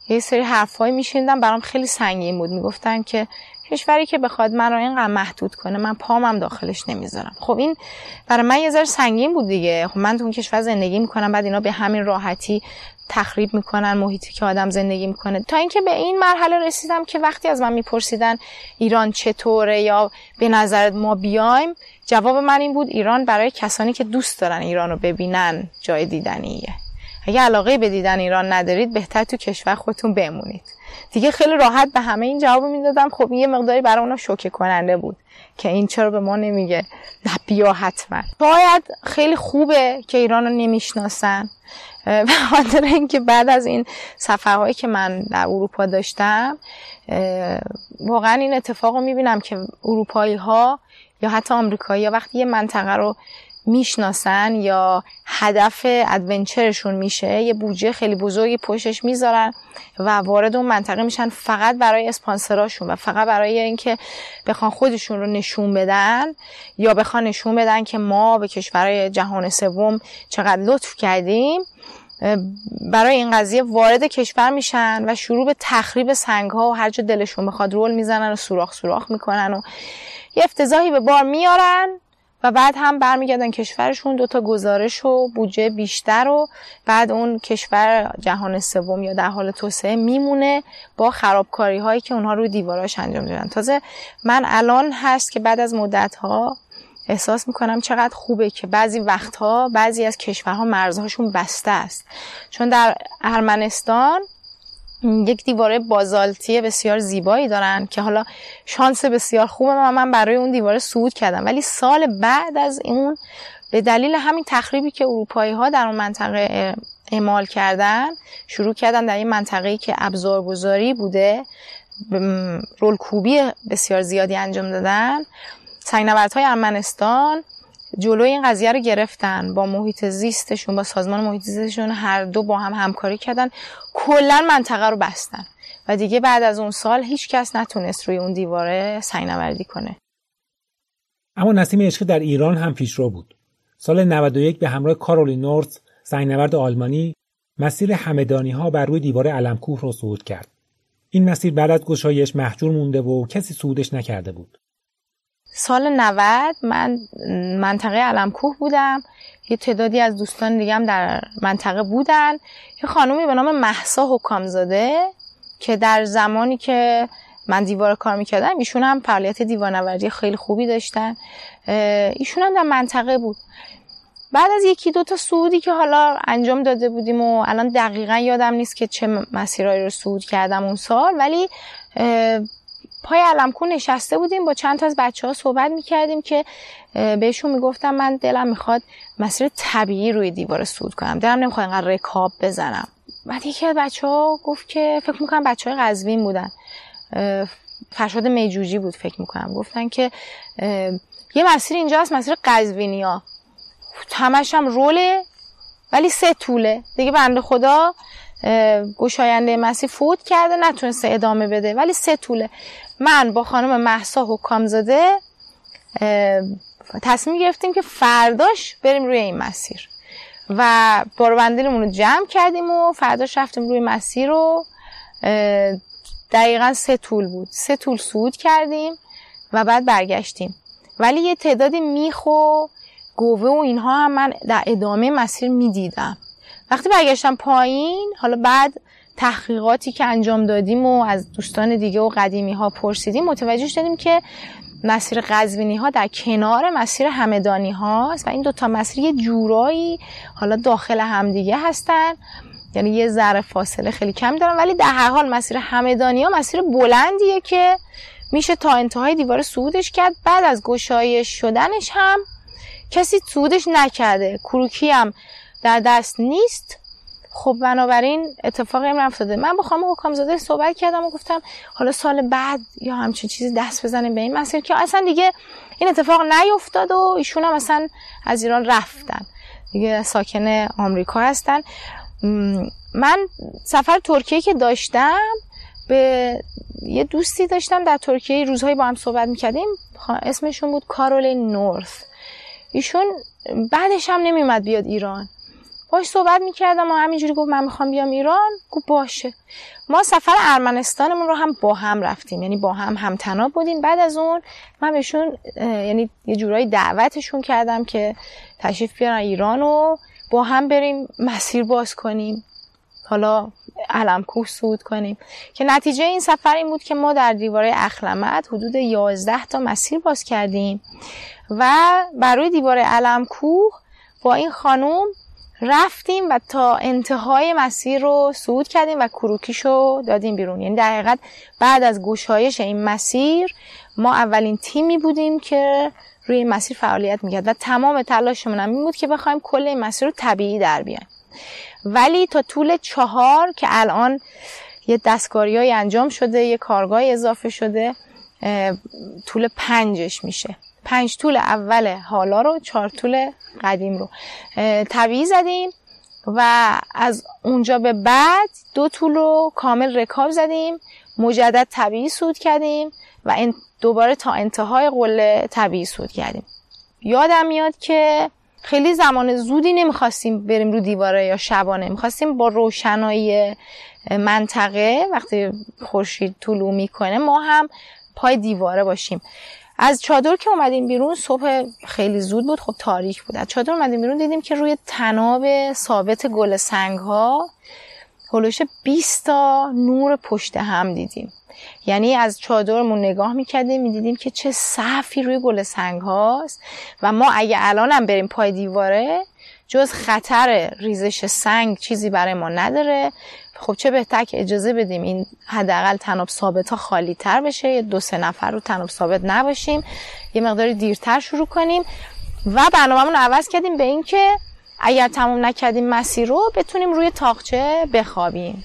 یه سری حرفایی میشیندم برام خیلی سنگین بود. می‌گفتن که کشوری که بخواد من رو اینقدر محدود کنه من پامم داخلش نمی‌ذارم. خب این برای من یه ذره سنگین بود دیگه. خب من تو اون کشور زندگی می‌کنم بعد اینا به همین راحتی تخریب می‌کنن محیطی که آدم زندگی می‌کنه. تا اینکه به این مرحله رسیدم که وقتی از من میپرسیدن ایران چطوره یا به نظرت ما بیایم جواب من این بود ایران برای کسانی که دوست دارن ایران رو ببینن جای دیدنیه. اگه علاقه به دیدن ایران ندارید بهتر تو کشور خودتون بمونید. دیگه خیلی راحت به همه این جواب می‌دادم. خب یه مقداری برای اونا شوکه کننده بود که این چرا به ما نمیگه. نه بیا حتما. باید خیلی خوبه که ایران رو نمی‌شناسن. به خاطر اینکه بعد از این سفرهایی که من در اروپا داشتم واقعا این اتفاق رو می‌بینم که اروپایی ها یا حتی آمریکایی ها وقتی یه منطقه رو می‌شناسن یا هدف ادونچرشون میشه یه بودجه خیلی بزرگی پشتش می‌ذارن و وارد اون منطقه میشن فقط برای اسپانسراشون و فقط برای اینکه بخوان خودشون رو نشون بدن یا بخوان نشون بدن که ما به کشورهای جهان سوم چقدر لطف کردیم. برای این قضیه وارد کشور میشن و شروع به تخریب سنگ ها و هر جا دلشون بخواد رول می‌زنن و سوراخ سوراخ می‌کنن و یه افتضاحی به بار میارن. و بعد هم برمیگردن کشورشون دوتا گزارش و بودجه بیشتر و بعد اون کشور جهان سوم یا در حال توسعه میمونه با خرابکاری هایی که اونها روی دیواراش انجام دادن. تازه من الان هست که بعد از مدت ها احساس می‌کنم چقدر خوبه که بعضی وقتها بعضی از کشورها مرزهاشون بسته است. چون در ارمنستان یک دیواره بازالتی بسیار زیبایی دارن که حالا شانس بسیار خوبه. و من برای اون دیواره صعود کردم. ولی سال بعد از اون به دلیل همین تخریبی که اروپایی ها در اون منطقه اعمال کردن شروع کردن در این منطقه که ابزارگذاری بوده رولکوبی بسیار زیادی انجام دادن های ارمنستان جلوی این قضیه رو گرفتن با محیط زیستشون با سازمان محیط زیستشون هر دو با هم همکاری کردن. کلا منطقه رو بستن. و دیگه بعد از اون سال هیچ کس نتونست روی اون دیواره سینوردی کنه. اما نسیم عشقی در ایران هم پیشرو بود. سال 91 به همراه کارولین نورتز سینورد آلمانی مسیر همدانی ها بر روی دیوار علمکوه رو صعود کرد. این مسیر بعد از گشایش محجور مونده و کسی صعودش نکرده بود. سال 90 من منطقه علمکوه بودم. یه تعدادی از دوستان دیگه هم در منطقه بودن. یه خانومی به نام محسا حکامزاده که در زمانی که من دیوار کار می‌کردم ایشون هم فعالیت دیوانوردی خیلی خوبی داشتن. ایشون هم در منطقه بود. بعد از یکی دو تا سعودی که حالا انجام داده بودیم و الان دقیقا یادم نیست که چه مسیرهایی رو سعود کردم اون سال ولی پای علمکو نشسته بودیم با چند تا از بچه ها صحبت می‌کردیم که بهشون می‌گفتم من دلم می‌خواد مسیر طبیعی روی دیوار سود کنم. دلم نمی‌خواد اینقدر رکاب بزنم. بعد یکی از بچه ها گفت که فکر می‌کنم بچه های قزوین بودن. فرشاد میجوجی بود فکر می‌کنم. گفتن که یه مسیر اینجا هست مسیر قزوینی ها همش هم روله ولی سه طوله. دیگه بنده خدا گشاینده مسیر فوت کرده نتونسته ادامه بده. ولی سه طوله. من با خانم محسا حکامزاده تصمیم گرفتیم که فرداش بریم روی این مسیر. و باروبندیلمون رو جمع کردیم و فرداش رفتیم روی مسیر رو دقیقا سه طول بود. سه طول سود کردیم و بعد برگشتیم. ولی یه تعدادی میخ و گوه و اینها هم من در ادامه مسیر می‌دیدم. وقتی برگشتم پایین حالا بعد تحقیقاتی که انجام دادیم و از دوستان دیگه و قدیمی ها پرسیدیم متوجه شدیم که مسیر قزوینی ها در کنار مسیر همدانی هاست و این دوتا مسیر یه جورایی حالا داخل همدیگه هستن. یعنی یه ذره فاصله خیلی کم دارن ولی در هر حال مسیر همدانی ها مسیر بلندیه که میشه تا انتهای دیوار سودش کرد. بعد از گشایش شدنش هم کسی سودش نکرده. کروکی هم در دست نیست. خب بنابراین اتفاقی هم افتاده من با خانم حکامزاده صحبت کردم و گفتم حالا سال بعد یا همچین چیزی دست بزنیم به این مسیر که اصلا دیگه این اتفاق نیفتاد و ایشون هم اصلا از ایران رفتن. دیگه ساکن آمریکا هستن. من سفر ترکیه که داشتم به یه دوستی داشتم در ترکیه. روزهایی با هم صحبت می‌کردیم. اسمشون بود کارولین نورث. ایشون بعدش هم نمیومد بیاد ایران. باش صحبت می‌کردم و همینجوری گفت من می‌خوام بیام ایران. گفت باشه. ما سفر ارمنستانمون رو هم با هم رفتیم. یعنی با هم همتنا بودیم. بعد از اون من بهشون یعنی یه جورایی دعوتشون کردم که تشریف بیارن ایران و با هم بریم مسیر باز کنیم. حالا علمکوه سود کنیم. که نتیجه این سفر این بود که ما در دیواره اخلمت حدود 11 تا مسیر باز کردیم. و برای دیواره علمکوه با این خانوم رفتیم و تا انتهای مسیر رو صعود کردیم و کروکیشو دادیم بیرون. یعنی در حقیقت بعد از گشایش این مسیر ما اولین تیمی بودیم که روی این مسیر فعالیت می‌کرد و تمام تلاشمون هم این بود که بخوایم کل این مسیر رو طبیعی در بیایم. ولی تا طول چهار که الان یه دستکاری انجام شده یه کارگاه اضافه شده طول پنجش میشه. پنج طول اول حالا رو چهار طول قدیم رو. طبیعی زدیم و از اونجا به بعد دو طول رو کامل رکاب زدیم. مجدد طبیعی سود کردیم و این دوباره تا انتهای قله طبیعی سود کردیم. یادم میاد که خیلی زمان زودی نمی‌خواستیم بریم رو دیواره یا شبانه. می‌خواستیم با روشنایی منطقه وقتی خورشید طلوع می‌کنه ما هم پای دیواره باشیم. از چادر که اومدیم بیرون صبح خیلی زود بود خب تاریک بود. از چادر اومدیم بیرون دیدیم که روی تناب ثابت گل سنگ ها هلوش 20 تا نور پشت هم دیدیم. یعنی از چادرمون نگاه می‌کردیم می‌دیدیم که چه صفی روی گل سنگ هاست و ما اگه الانم بریم پای دیواره جز خطر ریزش سنگ چیزی برای ما نداره. خب چه بهتر که اجازه بدیم این حداقل تناب ثابت ها خالی تر بشه؟ یه دو سه نفر رو تناب ثابت نباشیم. یه مقداری دیرتر شروع کنیم. و برنامهمون عوض کردیم به اینکه اگر تموم نکردیم مسیر رو بتونیم روی تاقچه بخوابیم.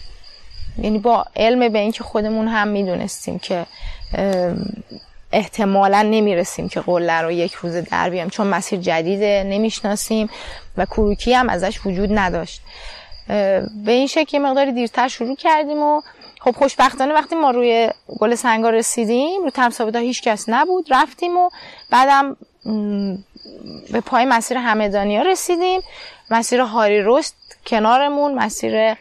یعنی با علم به اینکه خودمون هم می‌دونستیم که احتمالا نمی‌رسیم که قله رو یک روز در بیام چون مسیر جدیده نمی‌شناسیم و کروکی هم ازش وجود نداشت. به این شکل مقداری دیرتر شروع کردیم و خب خوشبختانه وقتی ما روی گل سنگا رسیدیم رو تم ها هیچ کس نبود رفتیم و بعدم به پای مسیر همدانی ها رسیدیم. مسیر هاری رست کنارمون مسیر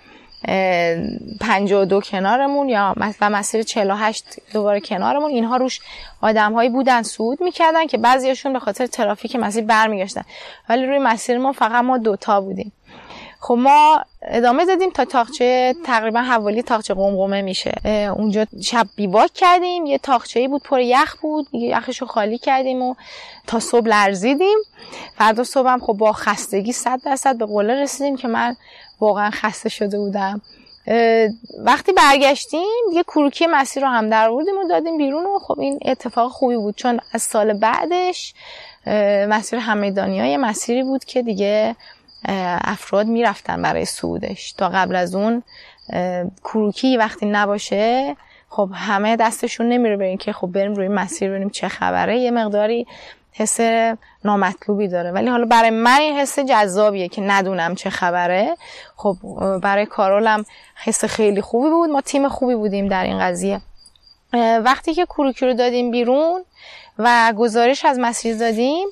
52 کنارمون یا و مسیر 48 دوباره کنارمون. اینها روش آدمهایی بودن سود می‌کردن که بعضیشون به خاطر ترافیک مسیر برمیگشتن. ولی روی مسیر ما فقط ما دوتا بودیم. خب ما ادامه دادیم تا تاخچه تقریبا حوالی تاخچه قمقمه میشه. اونجا شب بیواک کردیم یه تاخچه بود پر یخ بود یخش رو خالی کردیم و تا صبح لرزیدیم. فردا صبح هم خب با خستگی صد درصد به قله رسیدیم که من واقعا خسته شده بودم. وقتی برگشتیم یه کروکی مسیر رو هم در و دادیم بیرون و خب این اتفاق خوبی بود چون از سال بعدش مسیر همه های مسیری بود که دیگه افراد می‌رفتن برای سودش تا قبل از اون کروکی وقتی نباشه خب همه دستشون نمیره بریم که خب بریم روی مسیر ببینیم چه خبره. یه مقداری حس نامطلوبی داره. ولی حالا برای من این حس جذابیه که ندونم چه خبره. خب برای کارولم حس خیلی خوبی بود. ما تیم خوبی بودیم در این قضیه. وقتی که کروکی رو دادیم بیرون و گزارش از مسیر دادیم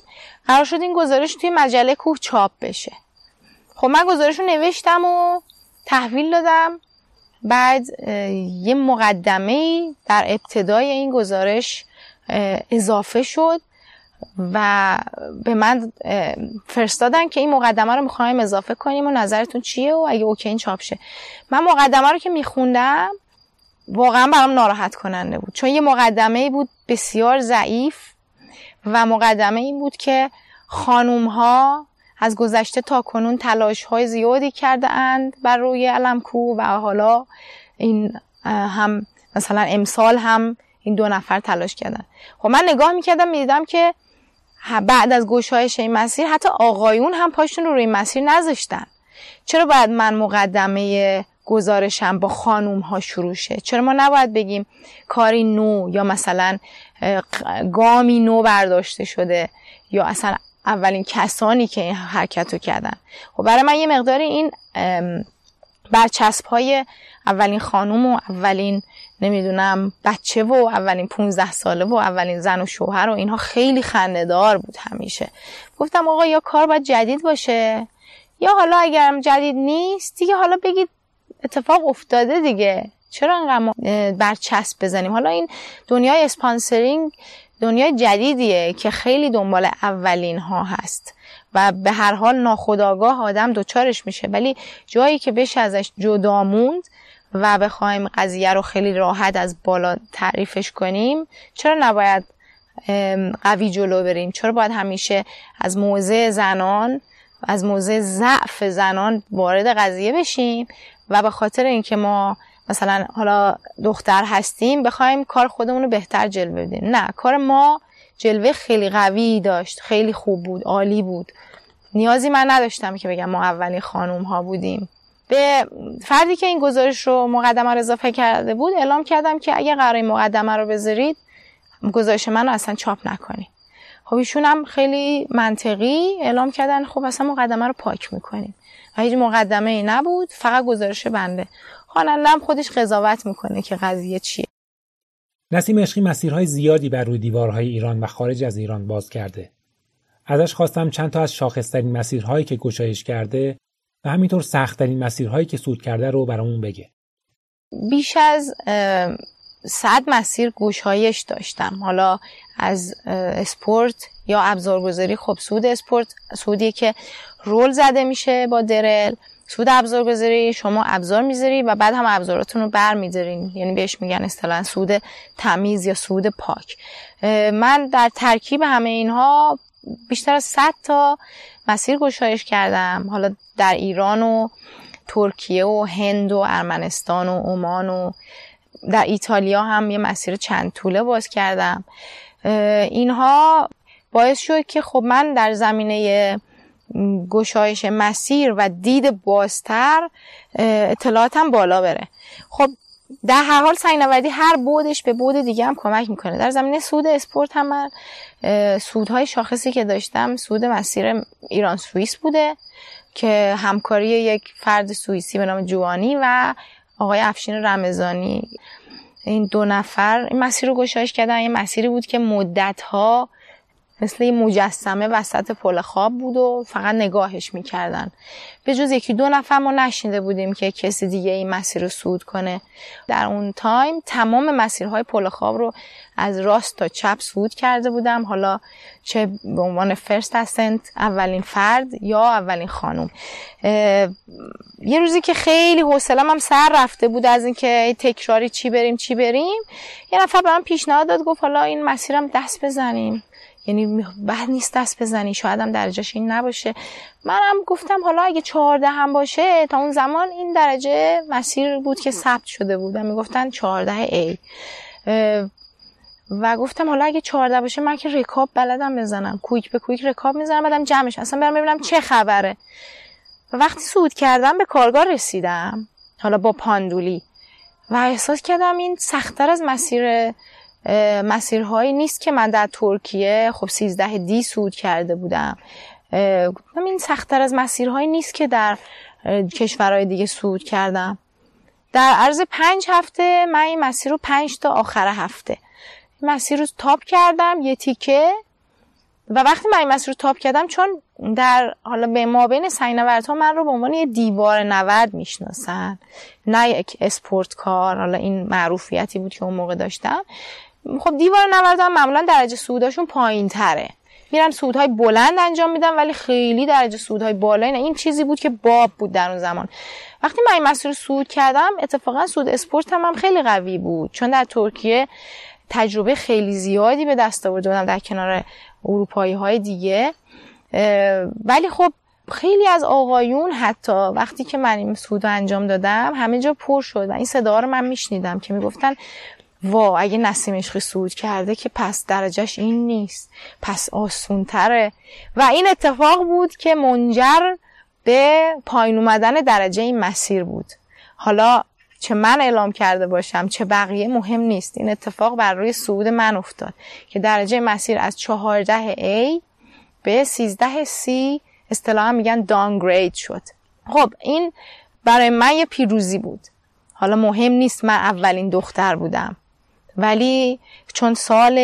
قرار شد این گزارش توی مجله کوه چاپ بشه. خب من گزارش رو نوشتم و تحویل دادم. بعد یه مقدمه در ابتدای این گزارش اضافه شد و به من فرستادن که این مقدمه رو می‌خوایم اضافه کنیم و نظرتون چیه و اگه اوکی این چاپ شه. من مقدمه رو که میخوندم واقعا برام ناراحت کننده بود. چون یه مقدمه بود بسیار ضعیف و مقدمه این بود که خانوم ها از گذشته تا کنون تلاش های زیادی کرده اند بر روی علمکو و حالا این هم مثلا امسال هم این دو نفر تلاش کردن. خب من نگاه می‌کردم می‌دیدم که بعد از گشایش این مسیر حتی آقایون هم پاشون رو روی مسیر نذاشتن. چرا باید من مقدمه گزارشم با خانوم ها شروع شه؟ چرا ما نباید بگیم کاری نو یا مثلا گامی نو برداشته شده یا اصلا اولین کسانی که این حرکت رو کردن. خب برای من یه مقداری این برچسب های اولین خانوم و اولین نمی‌دونم بچه و اولین 15 ساله و اولین زن و شوهر و اینها خیلی خندهدار بود همیشه. گفتم آقا یا کار باید جدید باشه یا حالا اگرم جدید نیست دیگه حالا بگید اتفاق افتاده دیگه. چرا انقدر برچسب بزنیم؟ حالا این دنیای اسپانسرینگ دنیای جدیدیه که خیلی دنبال اولین ها هست و به هر حال ناخداگاه آدم دوچارش میشه. ولی جایی که بشه ازش جدا موند و بخوایم قضیه رو خیلی راحت از بالا تعریفش کنیم چرا نباید قوی جلو بریم؟ چرا باید همیشه از موضع زنان از موضع ضعف زنان وارد قضیه بشیم و به خاطر اینکه ما مثلا حالا دختر هستیم بخوایم کار خودمون رو بهتر جلوه بدیم. نه کار ما جلوه خیلی قوی داشت خیلی خوب بود عالی بود. نیازی من نداشتم که بگم ما اولین خانوم ها بودیم. به فردی که این گزارش رو مقدمه رو اضافه کرده بود اعلام کردم که اگه قرار این مقدمه رو بذارید گزارش من رو اصلا چاپ نکنید. خب ایشون هم خیلی منطقی اعلام کردن خب اصلا مقدمه رو پاک می‌کنیم و هیچ مقدمه ای نبود فقط گزارش بنده. خواننده هم خودش قضاوت می‌کنه که قضیه چیه. نسیم عشقی مسیرهای زیادی بر روی دیوارهای ایران و خارج از ایران باز کرده. ازش خواستم چند تا از شاخصترین مسیرهایی که گشایش کرده و همینطور سختترین مسیرهایی که سود کرده رو برامون بگه. بیش از صد مسیر گشایش داشتم. حالا از اسپورت یا ابزارگذاری خب سود اسپورت سودیه که رول زده میشه با درل. سود ابزارگذاری شما ابزار می‌ذاری و بعد هم ابزاراتون رو بر می‌ذارین یعنی بهش میگن اصطلاحا سود تمیز یا سود پاک. من در ترکیب همه اینها بیشتر از 100 تا مسیر گشایش کردم. حالا در ایران و ترکیه و هند و ارمنستان و عمان و در ایتالیا هم یه مسیر چند طوله باز کردم. اینها باعث شد که خب من در زمینه گشایش مسیر و دید بازتر اطلاعاتم بالا بره. خب در هر حال سنگنوردی هر بودش به بود دیگه هم کمک می‌کنه. در زمینه سود اسپورت هم من سودهای شاخصی که داشتم سود مسیر ایران سوئیس بوده که همکاری یک فرد سوئیسی به نام جوانی و آقای افشین رمضانی. این دو نفر این مسیر رو گشایش کردن. این مسیری بود که مدت ها مثل یه مجسمه وسط پل خواب بود و فقط نگاهش می‌کردن. به جز یکی دو نفر ما نشنیده بودیم که کسی دیگه این مسیر رو صعود کنه. در اون time تمام مسیرهای پل خواب رو از راست تا چپ صعود کرده بودم. حالا چه به عنوان فرست اسنت اولین فرد یا اولین خانم. یه روزی که خیلی حوصلم هم سر رفته بود از اینکه تکراری چی بریم چی بریم. یه نفر به من پیشنهاد داد گفت حالا این مسیرم دست بزنیم. یعنی بعد نیست دست بزنی. شاید هم درجهش این نباشه. منم گفتم حالا اگه چهارده هم باشه تا اون زمان این درجه مسیر بود که ثبت شده بود. و می‌گفتن چهارده ای و گفتم حالا اگه چهارده باشه من که رکاب بلدم بزنم. کویک به کویک رکاب می‌زنم بعدم جمعش. اصلا برم ببینم چه خبره. و وقتی سود کردم به کارگاه رسیدم. حالا با پاندولی. و احساس کردم این سختتر از مسیر مسیرهایی نیست که من در ترکیه خب 13 دی سود کرده بودم. این سختتر از مسیرهایی نیست که در کشورهای دیگه سود کردم. در عرض پنج هفته من این مسیر رو پنج تا آخر هفته. مسیر رو تاپ کردم یه تیکه. و وقتی من این مسیر رو تاپ کردم چون در حالا به ما بین ها من رو به عنوان یه دیوار نورد می‌شناسن. نه یک اسپورت کار حالا این معروفیتی بود که اون موقع داشتم. خب دیوار نورد هم معمولا درجه سوداشون پایین تره میرن سودهای بلند انجام میدن ولی خیلی درجه سودهای بالایی نه. این چیزی بود که باب بود در اون زمان. وقتی من این مسیر سود کردم اتفاقا سود اسپورت هم, هم خیلی قوی بود. چون در ترکیه تجربه خیلی زیادی به دست آورده بودم در کنار اروپایی های دیگه ولی خب خیلی از آقایون حتی وقتی که من این سود انجام دادم همه جا پر شد و این صدا رو من میشنیدم که می‌گفتن وا اگه نسیم عشقی سود کرده که پس درجهش این نیست. پس آسونتره. و این اتفاق بود که منجر به پایین اومدن درجه این مسیر بود. حالا چه من اعلام کرده باشم چه بقیه مهم نیست. این اتفاق بر روی سعود من افتاد که درجه مسیر از 14 A به 13 C اصطلاحا میگن دانگرید شد. خب این برای من یه پیروزی بود. حالا مهم نیست من اولین دختر بودم. ولی چون سال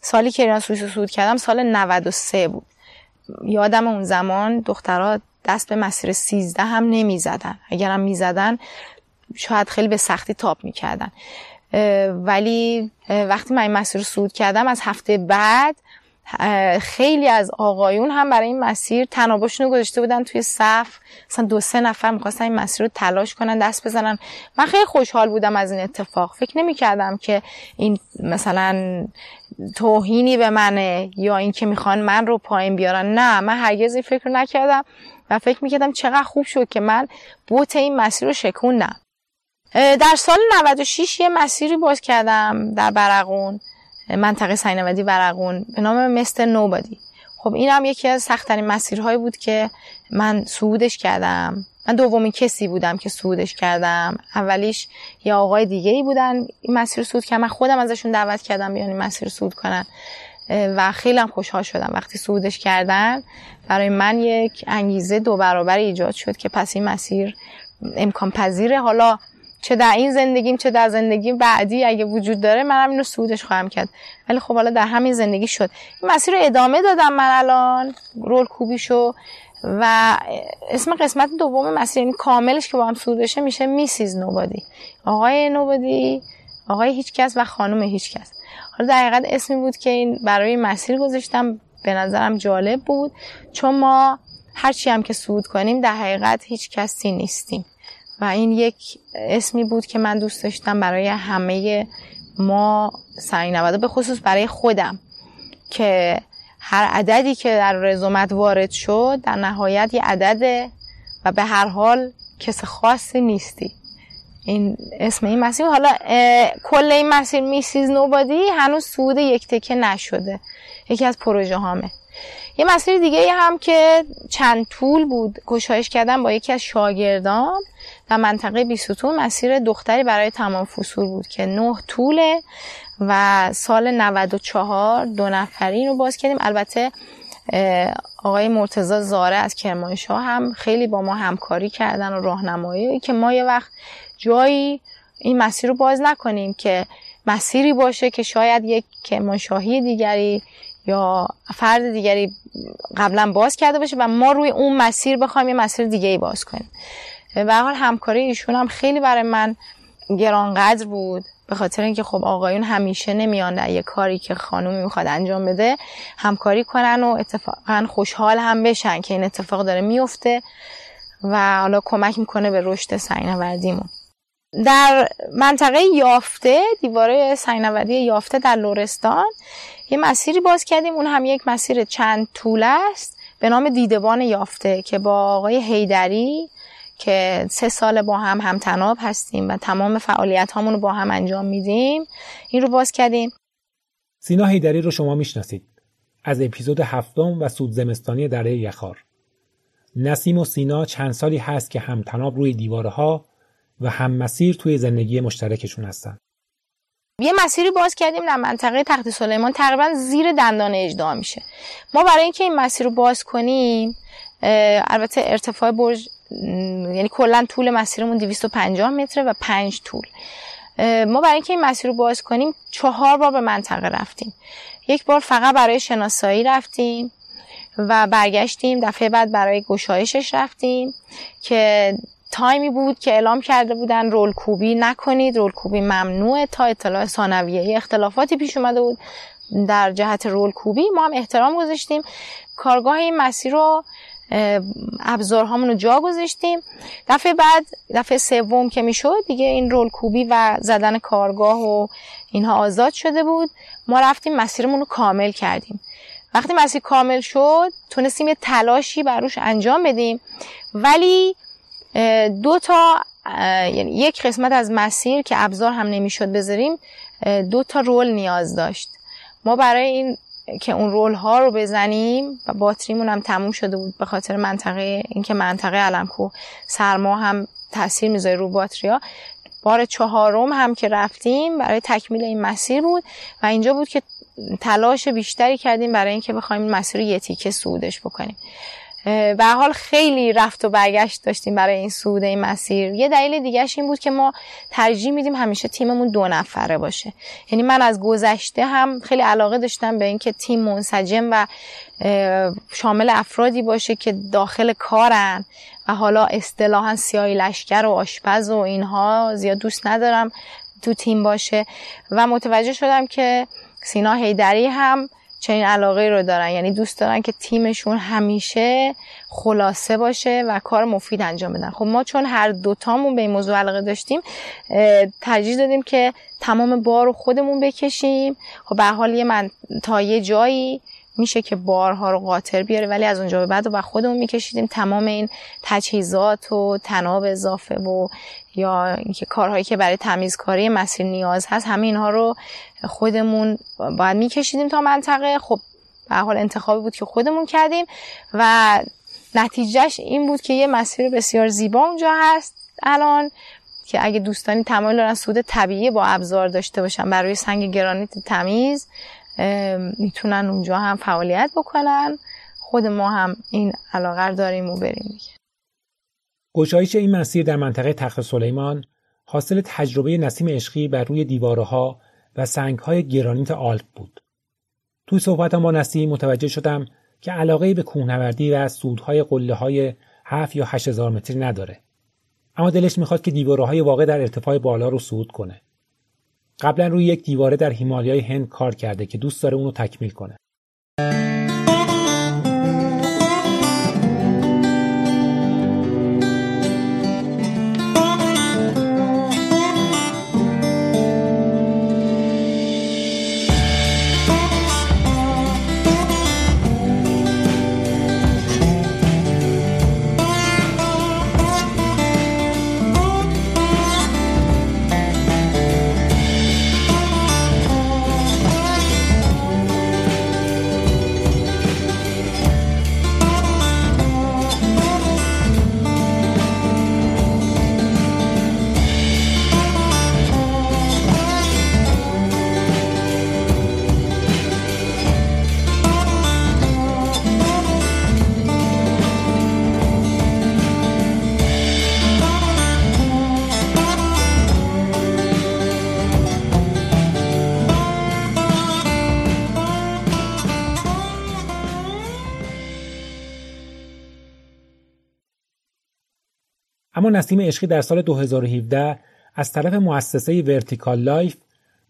سالی که ایران سوئیس سود کردم سال 93 بود. یادم اون زمان دخترها دست به مسیر 13 هم نمی زدن اگرم می زدن شاید خیلی به سختی تاپ می‌کردن. ولی وقتی من این مسیر سود کردم از هفته بعد خیلی از آقایون هم برای این مسیر تنابشون رو گذاشته بودن توی صف. مثلا دو سه نفر می‌خواستن این مسیر رو تلاش کنن دست بزنن. من خیلی خوشحال بودم از این اتفاق. فکر نمی کردم که این مثلا توهینی به منه یا اینکه می‌خوان من رو پایین بیارن. نه من هرگز این فکر نکردم و فکر می‌کردم چقدر خوب شد که من بوت این مسیر رو شکوندم. در سال 96 یه مسیری باز کردم در برقون منطقه سینمدی برقون به نام مستر نوبادی. خب این هم یکی از سختترین مسیرهایی بود که من سعودش کردم. من دومین کسی بودم که سعودش کردم. اولیش یه آقای دیگه ای بودن این مسیر سود که من خودم ازشون دعوت کردم بیان این مسیر سود کنن. و خیلی هم خوشحال شدم وقتی سودش کردن. برای من یک انگیزه دو برابر ایجاد شد که پس این مسیر امکان پذیره حالا چه در این زندگیم چه در زندگی بعدی اگه وجود داره منم اینو سودش خواهم کرد. ولی خب حالا در همین زندگی شد. این مسیر رو ادامه دادم من الان رول کوبیشو. و اسم قسمت دوم مسیر این یعنی کاملش که با هم سودشه میشه میسیز نوبادی. آقای نوبادی آقای هیچکس و خانم هیچکس. حالا در حقیقت اسمی بود که این برای مسیر گذاشتم. به نظرم جالب بود. چون ما هرچی هم که سود کنیم در حقیقت هیچ کسی نیستیم. و این یک اسمی بود که من دوست داشتم برای همه ما سعی نواده به خصوص برای خودم که هر عددی که در رزومت وارد شد در نهایت یه عدده و به هر حال کس خاصی نیستی. این اسم این مسیر حالا کل این مسیر میسیز نوبادی هنوز سود یک تکه نشده. یکی از پروژه هامه. یه مسیر دیگه هم که چند طول بود گشایش کردن با یکی از شاگردان در منطقه بیستون مسیر دختری برای تمام فصول بود که نه طوله و سال 94 دو نفری رو باز کردیم. البته آقای مرتزا زاره از کرمانشاه هم خیلی با ما همکاری کردن و راهنمایی که ما یه وقت جایی این مسیر رو باز نکنیم که مسیری باشه که شاید یک کرمانشاهی دیگری یا فرد دیگری قبلا باز کرده باشه و ما روی اون مسیر بخوایم یه مسیر دیگه ای باز کنیم. به حال همکاری ایشون هم خیلی برای من گرانقدر بود. به خاطر اینکه خب آقایون همیشه نمیان در یه کاری که خانومی می‌خواد انجام بده همکاری کنن و اتفاقا خوشحال هم بشن که این اتفاق داره میفته و حالا کمک می‌کنه به رشد سینوردیمون در منطقه یافته دیواره سینوردی یافته در لورستان یه مسیری باز کردیم. اون هم یک مسیر چند طول است. به نام دیدبان یافته که با آقای هیدری که سه سال با هم همتناب هستیم و تمام فعالیت رو با هم انجام میدیم. این رو باز کردیم. سینا هیدری رو شما می‌شناسید. از اپیزود هفتم و سود زمستانی دره یخار. نسیم و سینا چند سالی هست که همتناب روی دیواره ها و هم مسیر توی زندگی مشترکشون هستن. یه مسیری باز کردیم در منطقه تخت سلیمان. تقریبا زیر دندان اجدا میشه. ما برای اینکه این مسیر رو باز کنیم البته ارتفاع برج یعنی کلا طول مسیرمون 250 متره و 5 طول. ما برای اینکه این مسیر رو باز کنیم چهار بار به منطقه رفتیم. یک بار فقط برای شناسایی رفتیم و برگشتیم. دفعه بعد برای گشایشش رفتیم که تایمی بود که اعلام کرده بودن رول کوبی نکنید رول کوبی ممنوعه تا اطلاع ثانویه اختلافاتی پیش اومده بود. در جهت رول کوبی ما هم احترام گذاشتیم. کارگاه این مسیر رو ابزارهامون رو جا گذاشتیم. دفعه بعد دفعه سوم که می‌شد دیگه این رول کوبی و زدن کارگاه و اینها آزاد شده بود. ما رفتیم مسیرمون رو کامل کردیم. وقتی مسیر کامل شد تونستیم یه تلاشی بروش انجام بدیم. ولی دو تا یعنی یک قسمت از مسیر که ابزار هم نمی‌شد بذاریم دو تا رول نیاز داشت. ما برای این که اون رول ها رو بزنیم و باتریمون هم تموم شده بود به خاطر منطقه اینکه منطقه علمکو سرما هم تاثیر می‌ذاره رو باتریا. بار چهارم هم که رفتیم برای تکمیل این مسیر بود و اینجا بود که تلاش بیشتری کردیم برای اینکه بخوایم این مسیر رو یه تیکه سودش بکنیم. به حال خیلی رفت و برگشت داشتیم برای این سود این مسیر. یه دلیل دیگهش این بود که ما ترجیح میدیم همیشه تیممون دو نفره باشه. یعنی من از گذشته هم خیلی علاقه داشتم به اینکه تیم منسجم و شامل افرادی باشه که داخل کارن و حالا اصطلاحا سیاهی لشکر و آشپز و اینها زیاد دوست ندارم تو تیم باشه. و متوجه شدم که سینا هیدری هم چنین علاقه رو دارن. یعنی دوست دارن که تیمشون همیشه خلاصه باشه و کار مفید انجام بدن. خب ما چون هر دوتامون به این موضوع علاقه داشتیم ترجیح دادیم که تمام بار رو خودمون بکشیم. خب به حال یه من تا یه جایی میشه که بارها رو قاطر بیاره ولی از اونجا به بعد و خودمون میکشیدیم. تمام این تجهیزات و تناب اضافه و یا اینکه کارهایی که برای تمیزکاری مسیر نیاز هست همه اینها رو خودمون باید میکشیدیم تا منطقه. خب به حال انتخابی بود که خودمون کردیم و نتیجهش این بود که یه مسیر بسیار زیبا اونجا هست الان که اگه دوستانی تمایل دارن سود طبیعی با ابزار داشته باشن برای سنگ گرانیت تمیز می‌تونن اونجا هم فعالیت بکنن خود ما هم این علاقه داریم و بریم دیگه گشایش این مسیر در منطقه تخت سلیمان حاصل تجربه نسیم عشقی بر روی دیوارها و سنگهای گرانیت آلپ بود. توی صحبتم با نسیم متوجه شدم که علاقه به کوهنوردی و سودهای قله های 7 یا 8000 متری نداره. اما دلش می‌خواد که دیوارهای واقع در ارتفاع بالا رو صعود کنه. قبلا روی یک دیواره در هیمالیای هند کار کرده که دوست داره اونو تکمیل کنه. نسیم عشقی در سال 2017 از طرف مؤسسه Vertical Life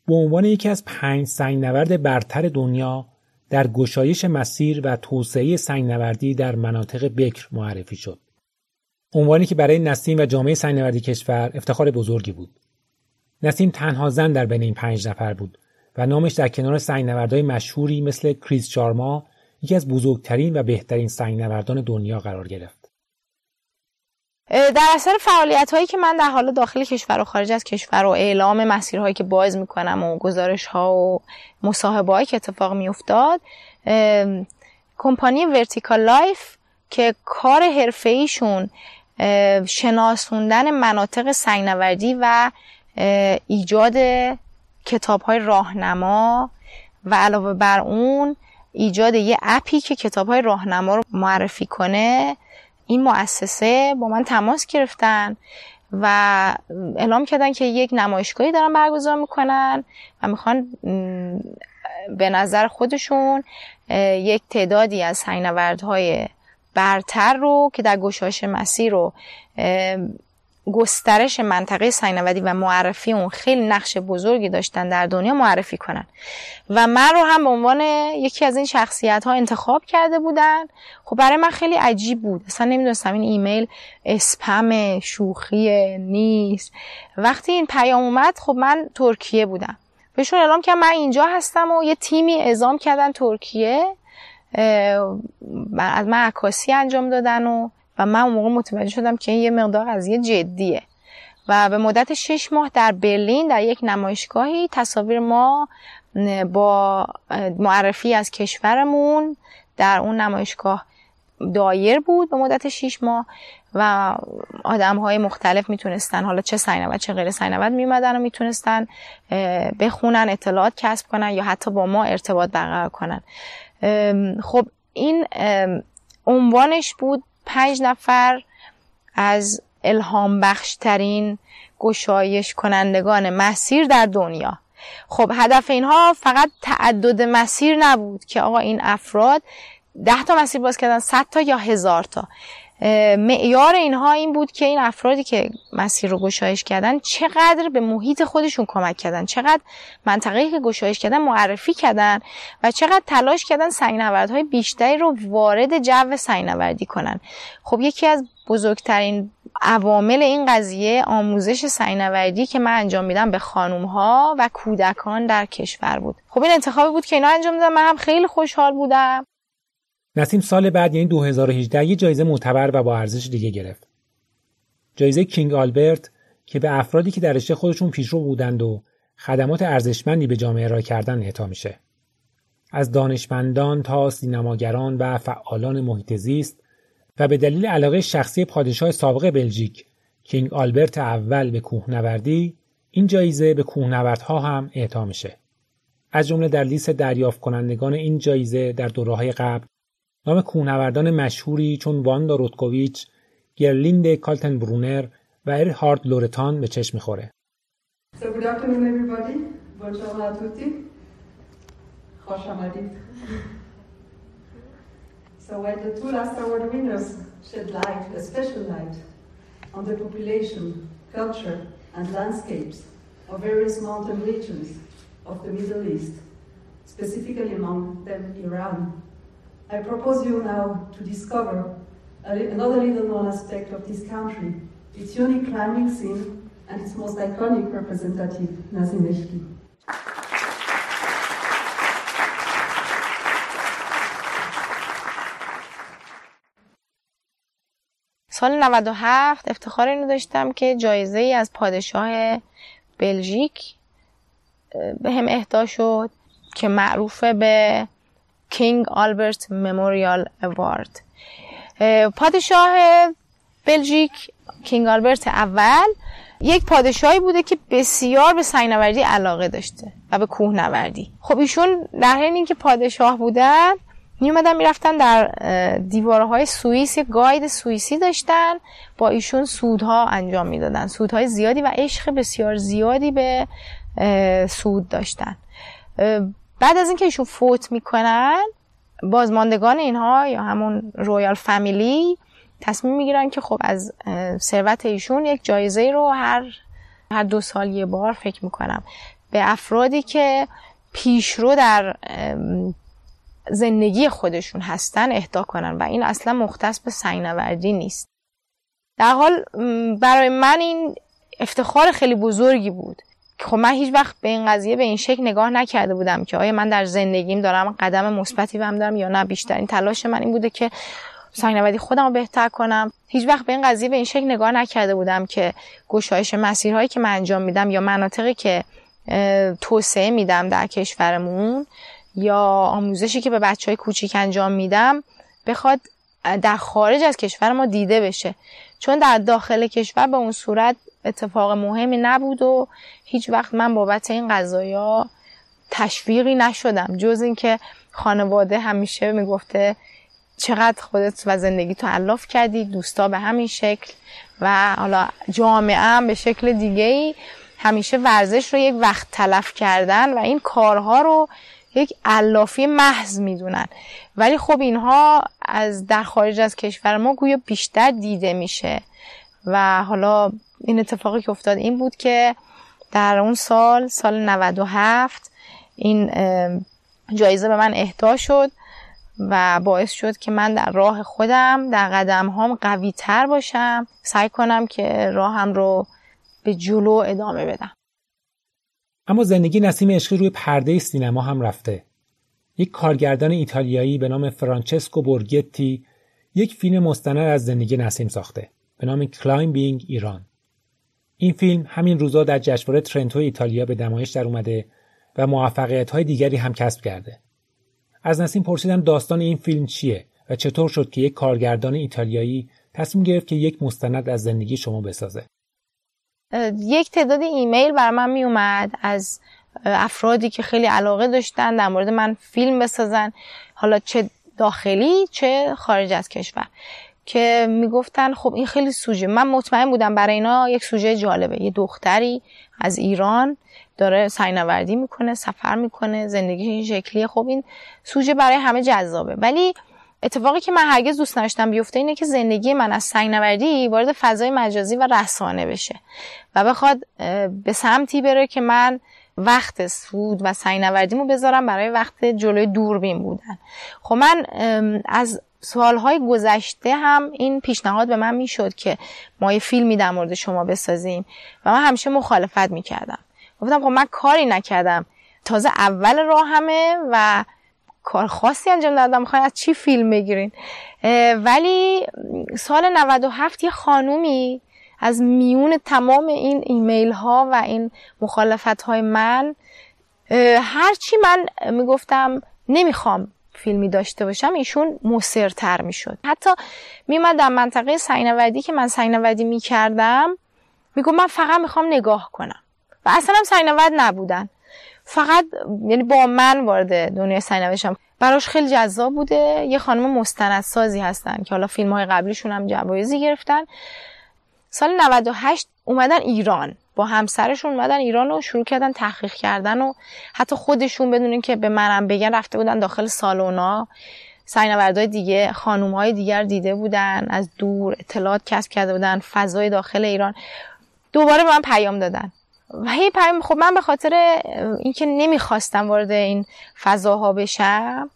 به عنوان یکی از پنج سنگنورد برتر دنیا در گشایش مسیر و توسعه سنگنوردی در مناطق بکر معرفی شد. عنوانی که برای نسیم و جامعه سنگنوردی کشور افتخار بزرگی بود. نسیم تنها زن در بین این پنج نفر بود و نامش در کنار سنگنوردهای مشهوری مثل کریس شارما یکی از بزرگترین و بهترین سنگنوردان دنیا قرار گرفت. در اثر فعالیت هایی که من در حال داخل کشور و خارج از کشور و اعلام مسیرهایی که باز می‌کنم و گزارش ها و مصاحبه هایی که اتفاق میافتاد کمپانی Vertical Life که کار حرفه ایشون شناسوندن مناطق سنگنوردی و ایجاد کتاب های راهنما و علاوه بر اون ایجاد یه app ی که کتاب های راهنما رو معرفی کنه این مؤسسه با من تماس گرفتن و اعلام کردن که یک نمایشگاهی دارن برگزار می‌کنن و می‌خوان به نظر خودشون یک تعدادی از سنگنوردهای برتر رو که در گشایش مسیر رو گسترش منطقه سینوادی و معرفی اون خیلی نقش بزرگی داشتن در دنیا معرفی کنن. و من رو هم به عنوان یکی از این شخصیت ها انتخاب کرده بودن. خب برای من خیلی عجیب بود. اصلا نمی‌دونستم این ایمیل اسپم شوخی نیست. وقتی این پیام اومد خب من ترکیه بودم. بهشون اعلام کردم من اینجا هستم و یه تیمی اعزام کردن ترکیه. از من عکاسی انجام دادن و و من اون موقع متوجه شدم که این یه مقدار قضیه جدیه. و به مدت شش ماه در برلین در یک نمایشگاهی تصاویر ما با معرفی از کشورمون در اون نمایشگاه دایر بود به مدت 6 ماه و آدم های مختلف می‌تونستن حالا چه سینوت چه غیر سینوت میمدن و می‌تونستن بخونن اطلاعات کسب کنن یا حتی با ما ارتباط برقرار کنن. خب این عنوانش بود پنج نفر از الهام بخشترین گشایش کنندگان مسیر در دنیا. خب هدف اینها فقط تعدد مسیر نبود که آقا این افراد ده تا مسیر باز کردن صد تا یا هزار تا. معیار اینها این بود که این افرادی که مسیر رو گشایش کردن چقدر به محیط خودشون کمک کردن چقدر منطقه‌ای که گشایش کردن معرفی کردن و چقدر تلاش کردن سنگنوردهای بیشتری رو وارد جو سنگنوردی کنن. خب یکی از بزرگترین عوامل این قضیه آموزش سینوردی که من انجام میدم به خانوم ها و کودکان در کشور بود. خب این انتخابی بود که اینا انجام دادم من هم خیلی خوشحال بودم. نسیم سال بعد یعنی 2018 یه جایزه معتبر و با ارزش دیگه گرفت. جایزه کینگ آلبرت که به افرادی که در رشته خودشون پیشرو بودند و خدمات ارزشمندی به جامعه ارائه کردن اعطا میشه. از دانشمندان تا سینماگران و فعالان محیط زیست و به دلیل علاقه شخصی پادشاه سابق بلژیک کینگ آلبرت اول به کوهنوردی این جایزه به کوهنوردها هم اعطا میشه. از جمله در لیست دریافت کنندگان این جایزه در دوره‌های قبل نام کوهنوردان مشهوری چون واندا روتکوویچ، گرلیند کالتن برونر و ارهارد لورتان به چشم می‌خوره. So good afternoon everybody. Buongiorno a tutti. خوش آمدید. So while the two last award winners shed light, a special light, on the population, culture and landscapes of various mountain regions of the Middle East, specifically among them Iran, I propose you now to discover another little known aspect of this country, its unique climbing scene and its most iconic representative, Nazimeshki. سال 97 افتخار اینو داشتم که جایزه ای از پادشاه بلژیک به هم اهدا شد که معروفه به کینگ آلبرت مموریال اوارد پادشاه بلژیک کینگ آلبرت اول یک پادشاهی بوده که بسیار به سنگنوردی علاقه داشته و به کوهنوردی. خب ایشون در حین اینکه پادشاه بودن می اومدن می‌رفتن در دیوارهای سوئیس یک گاید سوئیسی داشتن با ایشون سودها انجام می‌دادن. سودهای زیادی و عشق بسیار زیادی به سود داشتن. بعد از اینکه ایشون فوت می‌کنن بازماندگان اینها یا همون رویال فامیلی تصمیم می‌گیرن که خب از ثروت ایشون یک جایزه رو هر هر دو سال یه بار فکر می‌کنم. به افرادی که پیشرو در زندگی خودشون هستن اهدا کنن و این اصلا مختص به سنگنوردی نیست. در حال برای من این افتخار خیلی بزرگی بود. خب من هیچ وقت به این قضیه به این شکل نگاه نکرده بودم که آیا من در زندگیم دارم قدم مثبتی بهم دارم یا نه. بیشترین تلاش من این بوده که سنگنوردی خودم رو بهتر کنم. هیچ وقت به این قضیه به این شکل نگاه نکرده بودم که گشایش مسیرهایی که من انجام میدم یا مناطقی که توسعه میدم در کشورمون یا آموزشی که به بچه های کوچیک انجام میدم بخواد در خارج از کشور ما دیده بشه. چون در داخل کشور به اون صورت اتفاق مهمی نبود و هیچ وقت من بابت این قضایا تشویقی نشدم. جز اینکه خانواده همیشه می‌گفته چقدر خودت و زندگی تو علاف کردی دوستا به همین شکل و حالا جامعه هم به شکل دیگه ای همیشه ورزش رو یک وقت تلف کردن و این کارها رو یک علافی محض می‌دونن. ولی خب اینها از در خارج از کشور ما گویا بیشتر دیده میشه و حالا این اتفاقی که افتاد این بود که در اون سال سال 97 این جایزه به من اهدا شد و باعث شد که من در راه خودم در قدم هام قوی تر باشم. سعی کنم که راهم رو به جلو ادامه بدم. اما زندگی نسیم عشقی روی پرده سینما هم رفته. یک کارگردان ایتالیایی به نام فرانچسکو بورگتی یک فیلم مستند از زندگی نسیم ساخته. به نام Climbing ایران. این فیلم همین روزا در جشنواره ترنتو ایتالیا به نمایش در اومده و موفقیت های دیگری هم کسب کرده. از نسیم پرسیدم داستان این فیلم چیه و چطور شد که یک کارگردان ایتالیایی تصمیم گرفت که یک مستند از زندگی شما بسازه؟ یک تعداد ایمیل برای من می اومد از افرادی که خیلی علاقه داشتن در مورد من فیلم بسازن حالا چه داخلی چه خارج از کشور. که می‌گفتن خب این خیلی سوژه. من مطمئن بودم برای اینا یک سوژه جالبه. یه دختری از ایران داره سینوردی می‌کنه سفر می‌کنه زندگی این شکلیه. خب این سوژه برای همه جذابه. ولی اتفاقی که من هرگز دوست نداشتم بیفته اینه که زندگی من از سنگنوردی وارد فضای مجازی و رسانه بشه و بخواد به سمتی بره که من وقت سود و سنگنوردیمو بذارم برای وقت جلوی دوربین بودن. خب من از سالهای گذشته هم این پیشنهاد به من می‌شد که ما یه فیلمی در مورد شما بسازیم. و من همیشه مخالفت می‌کردم. گفتم خب من کاری نکردم. تازه اول راهمه و کار خاصی انجام دادم. می‌خواین از چی فیلم بگیرین؟ ولی سال 97 یه خانومی از میون تمام این ایمیل ها و این مخالفت های من هرچی من می‌گفتم نمی‌خوام فیلمی داشته باشم ایشون مصرتر می‌شد. حتی میومد در منطقه سنگنوردی که من سنگنوردی می‌کردم می‌گفت من فقط می‌خوام نگاه کنم. و اصلا هم سنگنورد نبودن. فقط یعنی با من وارد دنیای سنگنوردی شم براش خیلی جذاب بوده. یه خانم مستندسازی هستن که حالا فیلم های قبلیشون هم جوایزی گرفتن. سال 98 اومدن ایران. با همسرشون اومدن ایران و شروع کردن تحقیق کردن و حتی خودشون بدونین که به منم بگن رفته بودن داخل سالونا سینوردهای دیگه خانوم های دیگر دیده بودن از دور اطلاعات کسب کرده بودن فضای داخل ایران. دوباره به من پیام دادن. و هی پیام خب من به خاطر اینکه نمی‌خواستم وارد این فضاها بشم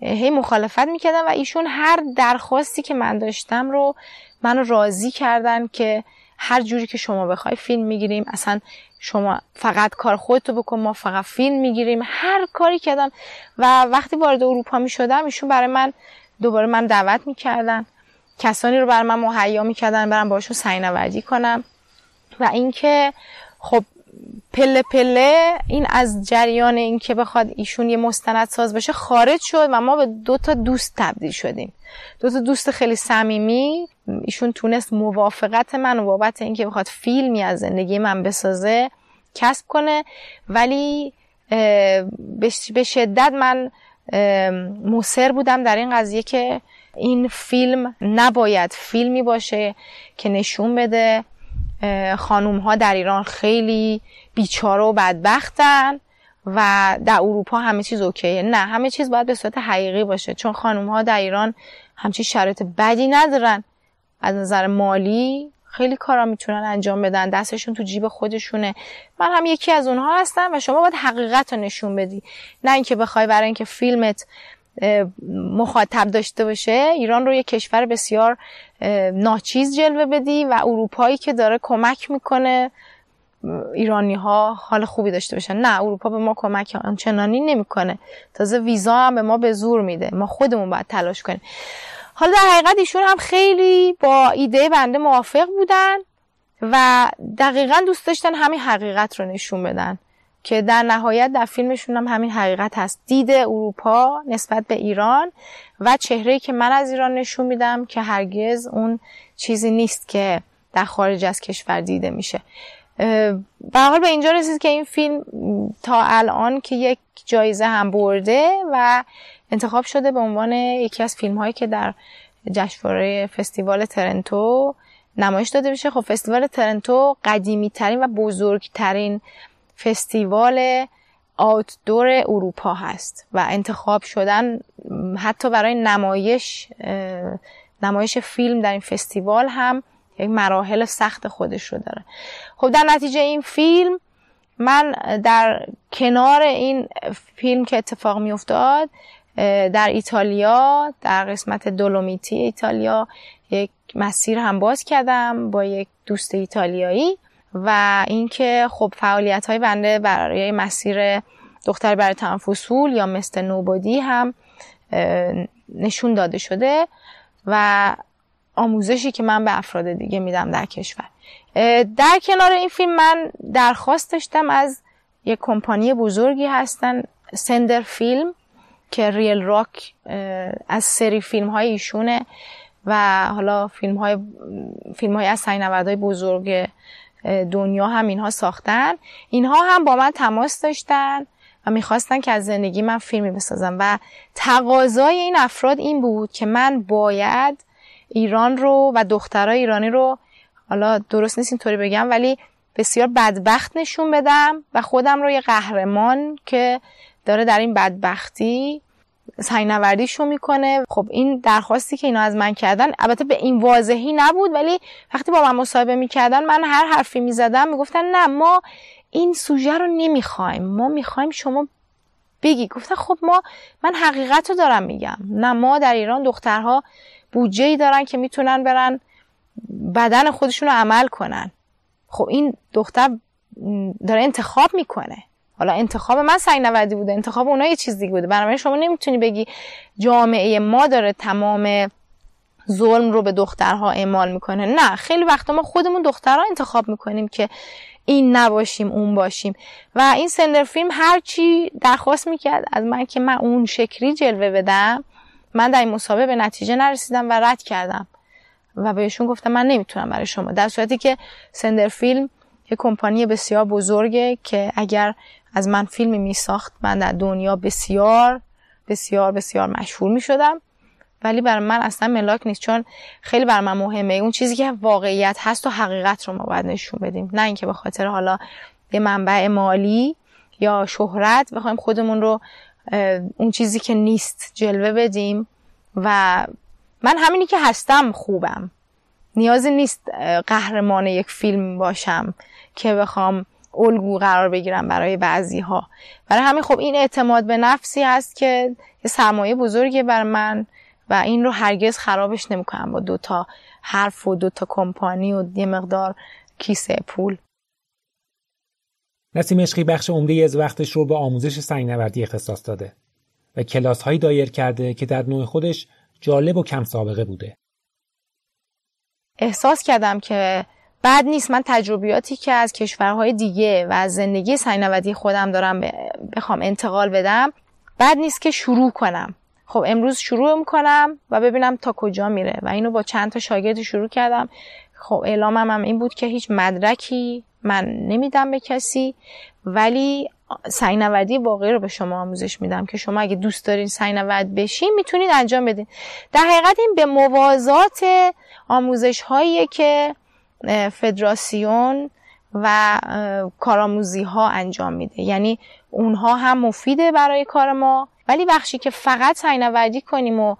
هی مخالفت می‌کردم و ایشون هر درخواستی که من داشتم رو منو راضی کردن که هر جوری که شما بخوای فیلم می‌گیریم. اصلا شما فقط کار خودتو بکن ما فقط فیلم می‌گیریم. هر کاری کردم و وقتی وارد اروپا می‌شدم ایشون برای من دوباره من دعوت می‌کردن. کسانی رو برای من مهیا می‌کردن برم باشون سینوردی کنم. و اینکه خب پله پله این از جریان این که بخواد ایشون یه مستند ساز بشه خارج شد و ما به دو تا دوست تبدیل شدیم. دو تا دوست خیلی صمیمی ایشون تونست موافقت من و بابت اینکه بخواد فیلمی از زندگی من بسازه کسب کنه. ولی به شدت من مصر بودم در این قضیه که این فیلم نباید فیلمی باشه که نشون بده خانوم ها در ایران خیلی بیچاره و بدبختن و در اروپا همه چیز اوکیه. نه همه چیز باید به صورت حقیقی باشه چون خانوم ها در ایران همچین شرایط بدی ندارن. از نظر مالی خیلی کارا می‌تونن انجام بدن. دستشون تو جیب خودشونه. من هم یکی از اونها هستم و شما باید حقیقت رو نشون بدی. نه اینکه بخوای برای اینکه فیلمت مخاطب داشته باشه ایران رو یه کشور بسیار ناچیز جلوه بدی و اروپایی که داره کمک می‌کنه ایرانی ها حال خوبی داشته باشن. نه اروپا به ما کمک آنچنانی نمی‌کنه. تازه ویزا هم به ما به زور میده. ما خودمون باید تلاش کنیم. حالا در حقیقت ایشون هم خیلی با ایده بنده موافق بودن و دقیقا دوست داشتن همین حقیقت رو نشون بدن که در نهایت در فیلمشون هم همین حقیقت هست. دید اروپا نسبت به ایران و چهره که من از ایران نشون میدم که هرگز اون چیزی نیست که در خارج از کشور دیده میشه. به حال به اینجا رسید که این فیلم تا الان که یک جایزه هم برده و انتخاب شده به عنوان یکی از فیلم هایی که در جشنواره فستیوال ترنتو نمایش داده بشه خب فستیوال ترنتو قدیمی ترین و بزرگترین فستیوال آوتدور اروپا هست و انتخاب شدن حتی برای نمایش نمایش فیلم در این فستیوال هم یک مراحل سخت خودش رو داره. خب در نتیجه این فیلم من در کنار این فیلم که اتفاق می افتاد در ایتالیا در قسمت دولومیتی ایتالیا یک مسیر هم باز کردم با یک دوست ایتالیایی و اینکه خب فعالیت های بنده برای مسیر دختر برای تنفسول یا مثل نوبادی هم نشون داده شده و آموزشی که من به افراد دیگه میدم در کشور. در کنار این فیلم من درخواست داشتم از یک کمپانی بزرگی هستن سندر فیلم. که ریل راک از سری فیلم های ایشونه و حالا فیلم های, فیلم های از سینوردهای بزرگ دنیا هم اینها ساختن. اینها هم با من تماس داشتن و می‌خواستن که از زندگی من فیلمی بسازم و تقاضای این افراد این بود که من باید ایران رو و دخترای ایرانی رو حالا درست نیست اینطوری بگم ولی بسیار بدبخت نشون بدم و خودم رو یه قهرمان که داره در این بدبختی سینوردیشو می‌کنه. خب این درخواستی که اینا از من کردن البته به این واضحی نبود ولی وقتی با من مصاحبه می‌کردن من هر حرفی می‌زدم می‌گفتن نه ما این سوژه رو نمی‌خوایم. ما می‌خوایم شما بگی. گفتن خب ما من حقیقت رو دارم میگم. نه ما در ایران دخترها بودجه ای دارن که می‌تونن برن بدن خودشون رو عمل کنن. خب این دختر داره انتخاب می‌کنه. حالا انتخاب من سنگ نوردی بوده انتخاب اونها یه چیز دیگه بوده. بنابراین شما نمی‌تونی بگی جامعه ما داره تمام ظلم رو به دخترها اعمال می‌کنه. نه خیلی وقتا ما خودمون دخترها انتخاب می‌کنیم که این نباشیم اون باشیم. و این سندر فیلم هرچی درخواست می‌کرد از من که من اون شکلی جلوه بدم من در این مسابقه به نتیجه نرسیدم و رد کردم. و بهشون گفتم من نمی‌تونم برای شما. در صورتی که سندر فیلم یه کمپانی بسیار بزرگه که اگر از من فیلمی می ساخت من در دنیا بسیار بسیار بسیار مشهور می شدم ولی برای من اصلا ملاک نیست. چون خیلی بر من مهمه. اون چیزی که واقعیت هست و حقیقت رو ما باید نشون بدیم. نه اینکه به خاطر حالا یه منبع مالی یا شهرت بخوایم خودمون رو اون چیزی که نیست جلوه بدیم. و من همینی که هستم خوبم. نیازی نیست قهرمان یک فیلم باشم که بخوام الگو قرار بگیرم برای بعضی ها برای همین خب این اعتماد به نفسی هست که یه سرمایه بزرگی بر من و این رو هرگز خرابش نمی‌کنم با دوتا حرف و دوتا کمپانی و یه مقدار کیسه پول نسیم عشقی بخش عمده از وقتش رو به آموزش سنگنوردی اختصاص داده و کلاس هایی دایر کرده که در نوع خودش جالب و کم سابقه بوده. احساس کردم که بعد نیست. من تجربیاتی که از کشورهای دیگه و از زندگی سینوادی خودم دارم بخوام انتقال بدم بعد نیست که شروع کنم. خب امروز شروع می‌کنم و ببینم تا کجا میره و اینو با چند تا شاگرد شروع کردم. خب اعلامم هم این بود که هیچ مدرکی من نمیدم به کسی ولی سینوردی واقعی رو به شما آموزش میدم که شما اگه دوست دارین سینورد بشین می‌تونید انجام بدین. در حقیقت این به موازات آموزش هایی که فدراسیون و کارآموزی ها انجام میده. یعنی اونها هم مفیده برای کار ما ولی بخشی که فقط سینوردی کنیم و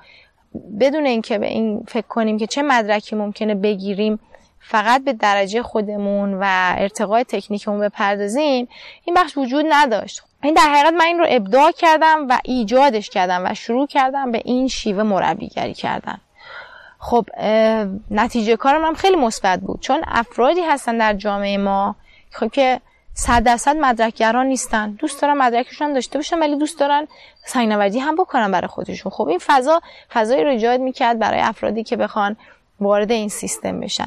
بدون اینکه به این فکر کنیم که چه مدرکی ممکنه بگیریم فقط به درجه خودمون و ارتقای تکنیکمون بپردازیم این بخش وجود نداشت. این در حقیقت من این رو ابداع کردم و ایجادش کردم و شروع کردم به این شیوه مربیگری کردن. خب نتیجه کارم هم خیلی مثبت بود. چون افرادی هستن در جامعه ما خب که صد درصد مدرکگران نیستن. دوست دارن مدرکشون هم داشته باشن ولی دوست دارن سینوردی هم بکنن برای خودشون. خب این فضا فضای رو ایجاد می‌کرد برای افرادی که بخوان وارد این سیستم بشن.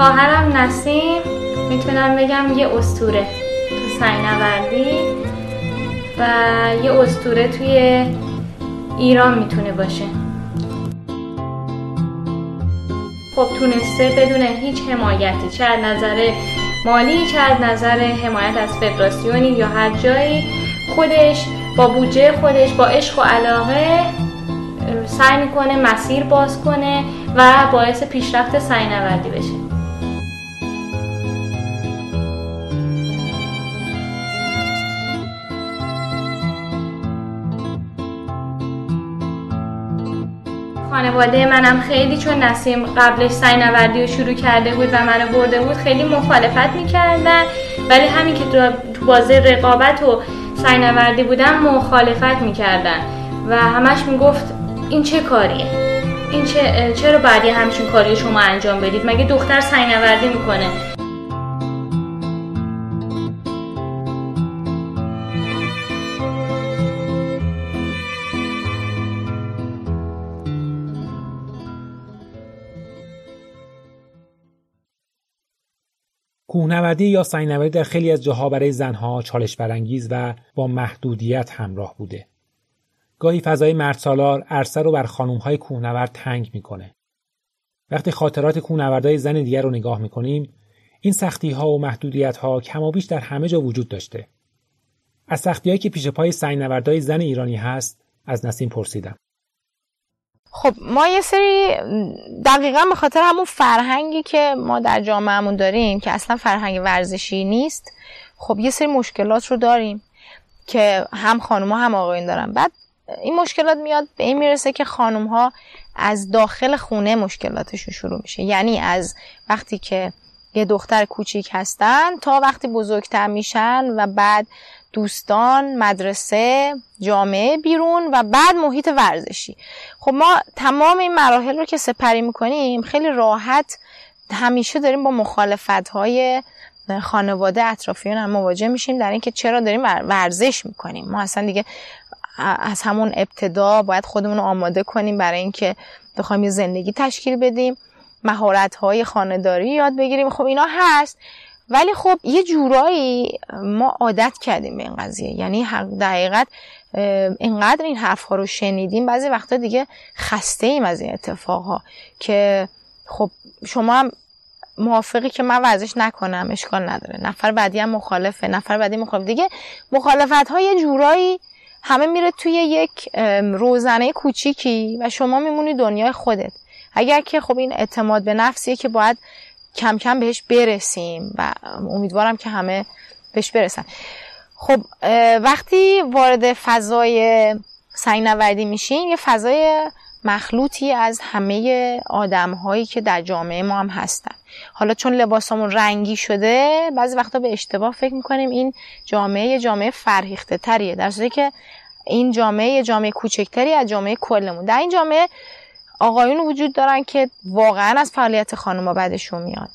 خواهرم نسیم می‌تونم بگم یه استوره تو سینوردی و یه استوره توی ایران می‌تونه باشه. خب تونسته بدون هیچ حمایتی چه از نظر مالی چه از نظر حمایت از فدراسیونی یا هر جایی خودش با بودجه خودش با عشق و علاقه سعی می‌کنه مسیر باز کنه و باعث پیشرفت سینوردی بشه. خانواده منم خیلی چون نسیم قبلش سینوردی رو شروع کرده بود و منو برده بود خیلی مخالفت می‌کردن. ولی همین که تو بازه رقابت و سینوردی بودم مخالفت می‌کردن. و همش می‌گفت این چه کاریه؟ این چه چرا بعدی همچین کاری شما انجام بدید؟ مگه دختر سینوردی می‌کنه؟ کوهنوردی یا سنگنوردی در خیلی از جاها برای زنها چالش برانگیز و با محدودیت همراه بوده. گاهی فضای مردسالار عرصه رو بر خانمهای کوهنورد تنگ می‌کنه. وقتی خاطرات کوهنوردهای زن دیگر رو نگاه می‌کنیم این سختی ها و محدودیت ها بیش در همه جا وجود داشته. از سختی که پیش پای سنگنوردهای زن ایرانی هست از نسیم پرسیدم. خب ما یه سری دقیقا به خاطر همون فرهنگی که ما در جامعهمون داریم که اصلا فرهنگ ورزشی نیست خب یه سری مشکلات رو داریم که هم خانوما هم آقایون دارن. بعد این مشکلات میاد به این می‌رسه که خانم ها از داخل خونه مشکلاتشون شروع میشه. یعنی از وقتی که یه دختر کوچیک هستن تا وقتی بزرگتر میشن و بعد دوستان مدرسه جامعه بیرون و بعد محیط ورزشی. خب ما تمام این مراحل رو که سپری می‌کنیم خیلی راحت همیشه داریم با مخالفت های خانواده اطرافیان هم مواجه میشیم در اینکه چرا داریم ورزش می‌کنیم. ما اصلا دیگه از همون ابتدا باید خودمون رو آماده کنیم برای اینکه بخوایم یه زندگی تشکیل بدیم مهارت های خانداری یاد بگیریم. خب اینا هست. ولی خب یه جورایی ما عادت کردیم به این قضیه. یعنی دقیقت اینقدر این حرف ها رو شنیدیم بعضی وقتا دیگه خسته ایم از این اتفاق ها که خب شما هم موافقی که من ورزش نکنم اشکال نداره. نفر بعدی هم مخالفه نفر بعدی مخالف دیگه مخالفت ها یه جورایی همه میره توی یک روزنه کوچیکی و شما میمونی دنیای خودت. اگر که خب این اعتماد به نفسیه که باید کم کم بهش برسیم و امیدوارم که همه بهش برسن. خب وقتی وارد فضای سنگ نوردی میشیم یه فضای مخلوطی از همه آدم هایی که در جامعه ما هم هستن. حالا چون لباسمون رنگی شده بعضی وقتا به اشتباه فکر می‌کنیم این جامعه جامعه فرهیخته تریه در صورتی که این جامعه جامعه کوچکتری از جامعه کلمون. در این جامعه آقایون وجود دارن که واقعا از فعالیت خانوما بعدشون میاد.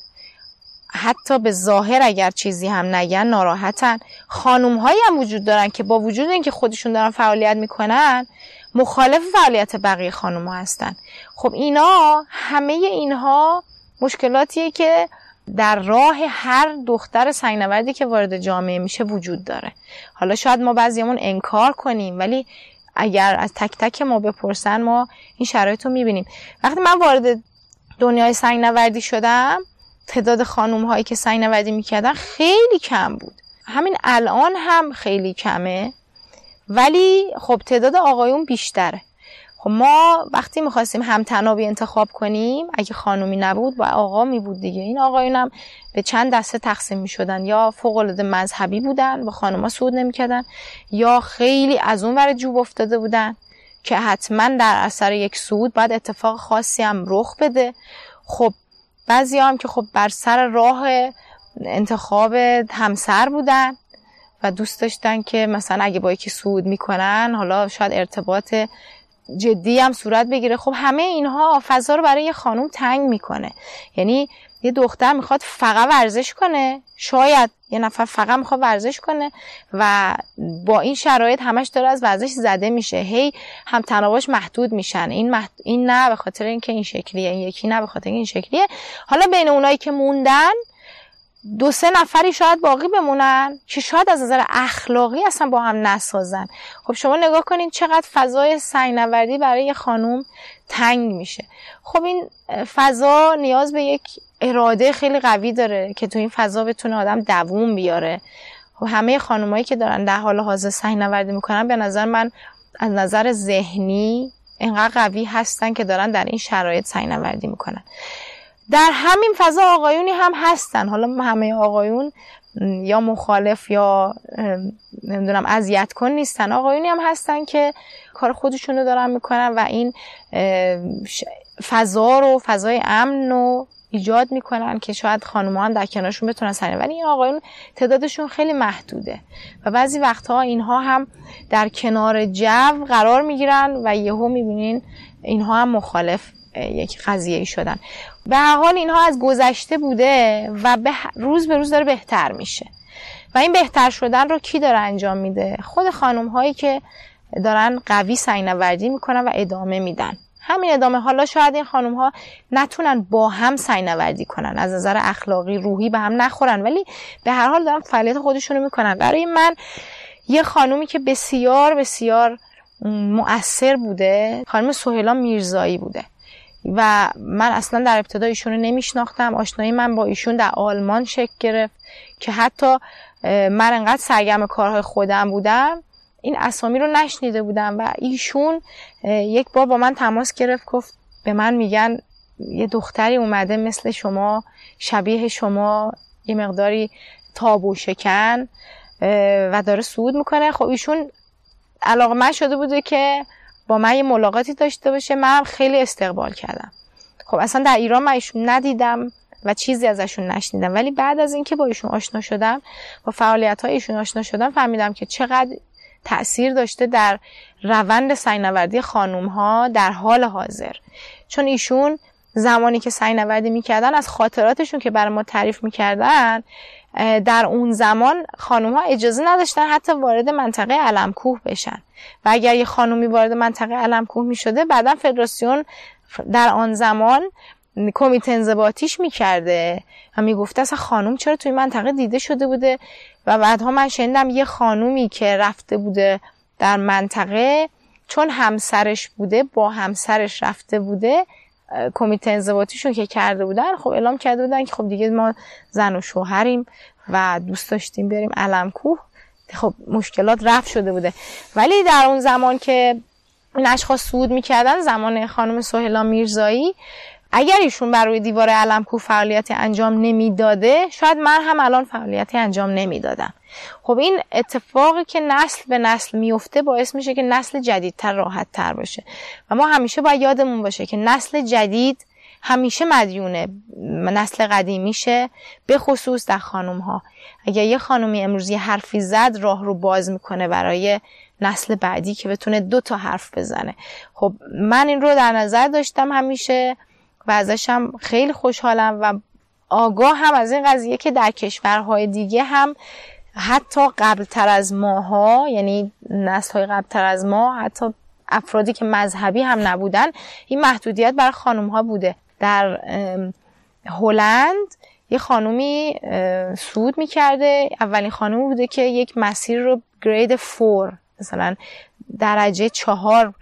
حتی به ظاهر اگر چیزی هم نگن ناراحتن. خانوم هایی هم وجود دارن که با وجود اینکه خودشون دارن فعالیت می‌کنن مخالف فعالیت بقیه خانوم ها هستن. خب اینا همه اینها مشکلاتیه که در راه هر دختر سنگنوردی که وارد جامعه میشه وجود داره. حالا شاید ما بعضیمون انکار کنیم ولی اگر از تک تک ما بپرسن ما این شرایط رو می‌بینیم. وقتی من وارد دنیای سنگ نوردی شدم تعداد خانوم هایی که سنگ نوردی می‌کردن خیلی کم بود. همین الان هم خیلی کمه. ولی خب تعداد آقایون بیشتره. خب ما وقتی می‌خواستیم همتنابی انتخاب کنیم اگه خانومی نبود با آقا می بود دیگه. این آقایون هم به چند دسته تقسیم می شدن. یا فوق العاده مذهبی بودن با خانوما سود نمی‌کردن یا خیلی از اون ور جوب افتاده بودن که حتما در اثر یک سود باید اتفاق خاصی هم رخ بده. خب بعضی هم که خب بر سر راه انتخاب همسر بودن و دوست داشتن که مثلا اگه با یکی سود می‌کنن حالا شاید ارتباط جدی هم صورت بگیره. خب همه اینها فضا رو برای یه خانوم تنگ می‌کنه. یعنی یه دختر می‌خواد فقط ورزش کنه. شاید یه نفر فقط می‌خواد ورزش کنه و با این شرایط همش داره از ورزش زده میشه. هی هم تناباش محدود میشن. این این نه به خاطر اینکه این شکلیه این یکی نه به خاطر این شکلیه. حالا بین اونایی که موندن دو سه نفری شاید باقی بمونن که شاید از نظر اخلاقی اصلا با هم نسازن. خب شما نگاه کنید چقدر فضای سینوردی برای یه خانوم تنگ میشه. خب این فضا نیاز به یک اراده خیلی قوی داره که تو این فضا بتونه آدم دووم بیاره. خب همه خانومایی که دارن در حال حاضر سنگنوردی می‌کنن به نظر من از نظر ذهنی اینقدر قوی هستن که دارن در این شرایط سنگنوردی می‌کنن. در همین فضا آقایونی هم هستن. حالا همه آقایون یا مخالف یا نمی‌دونم اذیت کن نیستن. آقایونی هم هستن که کار خودشونو دارن می‌کنن و این فضا رو فضای امن رو ایجاد می‌کنن که شاید خانوما هم در کنارشون بتونن سنه ولی این آقایون تعدادشون خیلی محدوده. و بعضی وقتها اینها هم در کنار جو قرار می‌گیرن و یهو می‌بینین اینها هم مخالف یک قضیه شدن. به هر حال اینها از گذشته بوده و به روز به روز داره بهتر میشه. و این بهتر شدن رو کی داره انجام میده؟ خود خانم هایی که دارن قوی سنگنوردی می‌کنن و ادامه میدن. همین ادامه حالا شاید این خانم ها نتونن با هم سنگنوردی کنن. از نظر اخلاقی روحی به هم نخورن. ولی به هر حال دارن فعالیت خودشونو می‌کنن. برای من یه خانومی که بسیار بسیار مؤثر بوده خانم سهیلا میرزایی بوده. و من اصلا در ابتدا ایشون رو نمیشناختم. آشنایی من با ایشون در آلمان شکل گرفت که حتی من انقدر سرگرم کارهای خودم بودم این اسامی رو نشنیده بودم و ایشون یک بار با من تماس گرفت گفت به من میگن یه دختری اومده مثل شما شبیه شما یه مقداری تابو شکن و داره سود می‌کنه. خب ایشون علاقه من شده بوده که با من یه ملاقاتی داشته باشه. من خیلی استقبال کردم. خب اصلا در ایران من ایشون ندیدم و چیزی ازشون نشنیدم. ولی بعد از اینکه با ایشون آشنا شدم با فعالیت های ایشون آشنا شدم فهمیدم که چقدر تاثیر داشته در روند سینوردی خانوم ها در حال حاضر. چون ایشون زمانی که سینوردی می‌کردن از خاطراتشون که برای ما تعریف می‌کردن در اون زمان خانوم ها اجازه نداشتن حتی وارد منطقه علمکوه بشن. و اگر یه خانومی وارد منطقه علمکوه می شده بعدا فدراسیون در آن زمان کمیته انضباطیش می‌کرده و می‌گفته اصلا خانوم چرا توی منطقه دیده شده بوده؟ و بعدها من شنیدم یه خانومی که رفته بوده در منطقه چون همسرش بوده با همسرش رفته بوده کمیته انضباطیشون که کرده بودن خب اعلام کرده بودن که خب دیگه ما زن و شوهریم و دوست داشتیم بریم علمکوه خب مشکلات رفت شده بوده. ولی در اون زمان که این اشخاص سود می‌کردن زمان خانم سهیلا میرزایی اگر ایشون بر روی دیوار علمکو فعالیتی انجام نمی‌داده شاید من هم الان فعالیتی انجام نمی‌دادم. خب این اتفاقی که نسل به نسل میفته باعث میشه که نسل جدیدتر راحت تر باشه. و ما همیشه باید یادمون باشه که نسل جدید همیشه مدیونه نسل قدیم میشه به خصوص در خانم ها اگر یه خانومی امروز یه حرفی زد راه رو باز می‌کنه برای نسل بعدی که بتونه دو تا حرف بزنه. خب من این رو در نظر داشتم همیشه. و ازشم خیلی خوشحالم و آگاه هم از این قضیه که در کشورهای دیگه هم حتی قبل تر از ماها یعنی نسل های قبل تر از ما حتی افرادی که مذهبی هم نبودن این محدودیت برای خانم ها بوده. در هلند یه خانومی سود می‌کرده. اولین خانومی بوده که یک مسیر رو گرید فور مثلا درجه چهار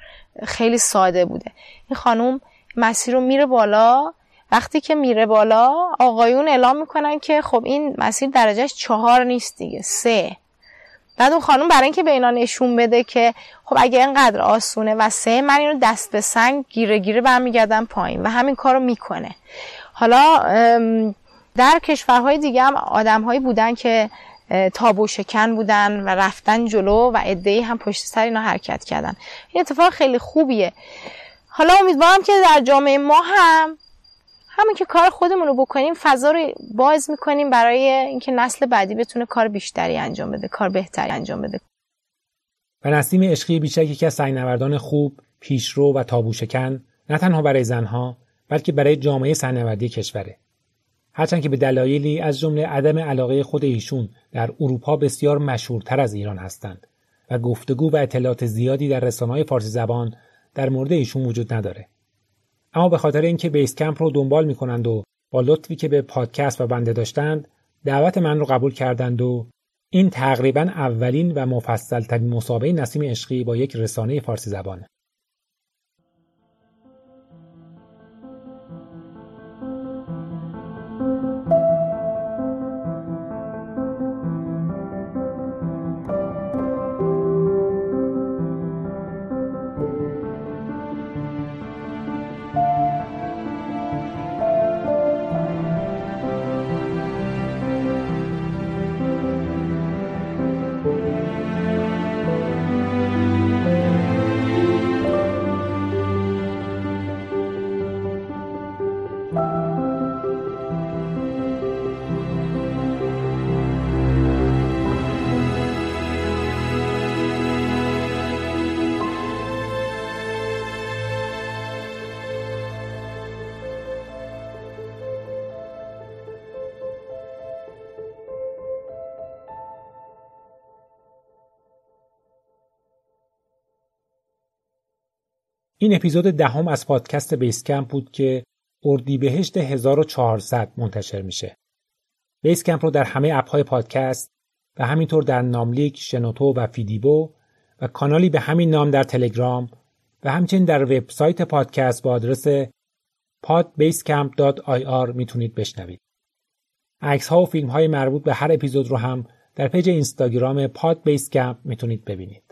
خیلی ساده بوده. این خانوم مسیر رو میره بالا. وقتی که میره بالا آقایون اعلام می‌کنن که خب این مسیر درجهش چهار نیست دیگه سه. بعد اون خانم برای اینکه به اینا نشون بده که خب اگه اینقدر آسونه و سه من اینو دست به سنگ گیره گیره برمیگردم پایین و همین کارو می‌کنه. حالا در کشورهای دیگه هم آدمهایی بودن که تابو شکن بودن و رفتن جلو و عده‌ای هم پشت سر اینا حرکت کردن. این اتفاق خیلی خوبیه. حالا امیدوارم که در جامعه ما هم همون که کار خودمون رو بکنیم فضا رو باز می‌کنیم برای اینکه نسل بعدی بتونه کار بیشتری انجام بده کار بهتری انجام بده. و نسیم عشقی بیشک یکی از سینوردان خوب پیشرو و تابوشکن نه تنها برای زنها بلکه برای جامعه سینوردی کشوره. هرچند که به دلایلی از جمله عدم علاقه خود ایشون در اروپا بسیار مشهورتر از ایران هستند و گفتگو و اطلاعات زیادی در رسانه‌های فارسی زبان در مورد ایشون وجود نداره. اما به خاطر اینکه بیس کمپ رو دنبال می‌کنند و با لطفی که به پادکست و بنده داشتند دعوت من رو قبول کردند و این تقریبا اولین و مفصلترین مسابقه نسیم عشقی با یک رسانه فارسی زبانه این اپیزود دهم از پادکست بیسکمپ بود که اردیبهشت 1400 منتشر میشه. بیسکمپ رو در همه app های پادکست و همینطور در ناملیک، شنوتو و فیدیبو و کانالی به همین نام در تلگرام و همچنین در وبسایت پادکست با آدرس podbasecamp.ir می‌تونید بشنوید. عکس ها و فیلم های مربوط به هر اپیزود رو هم در page اینستاگرام پاد می‌تونید ببینید.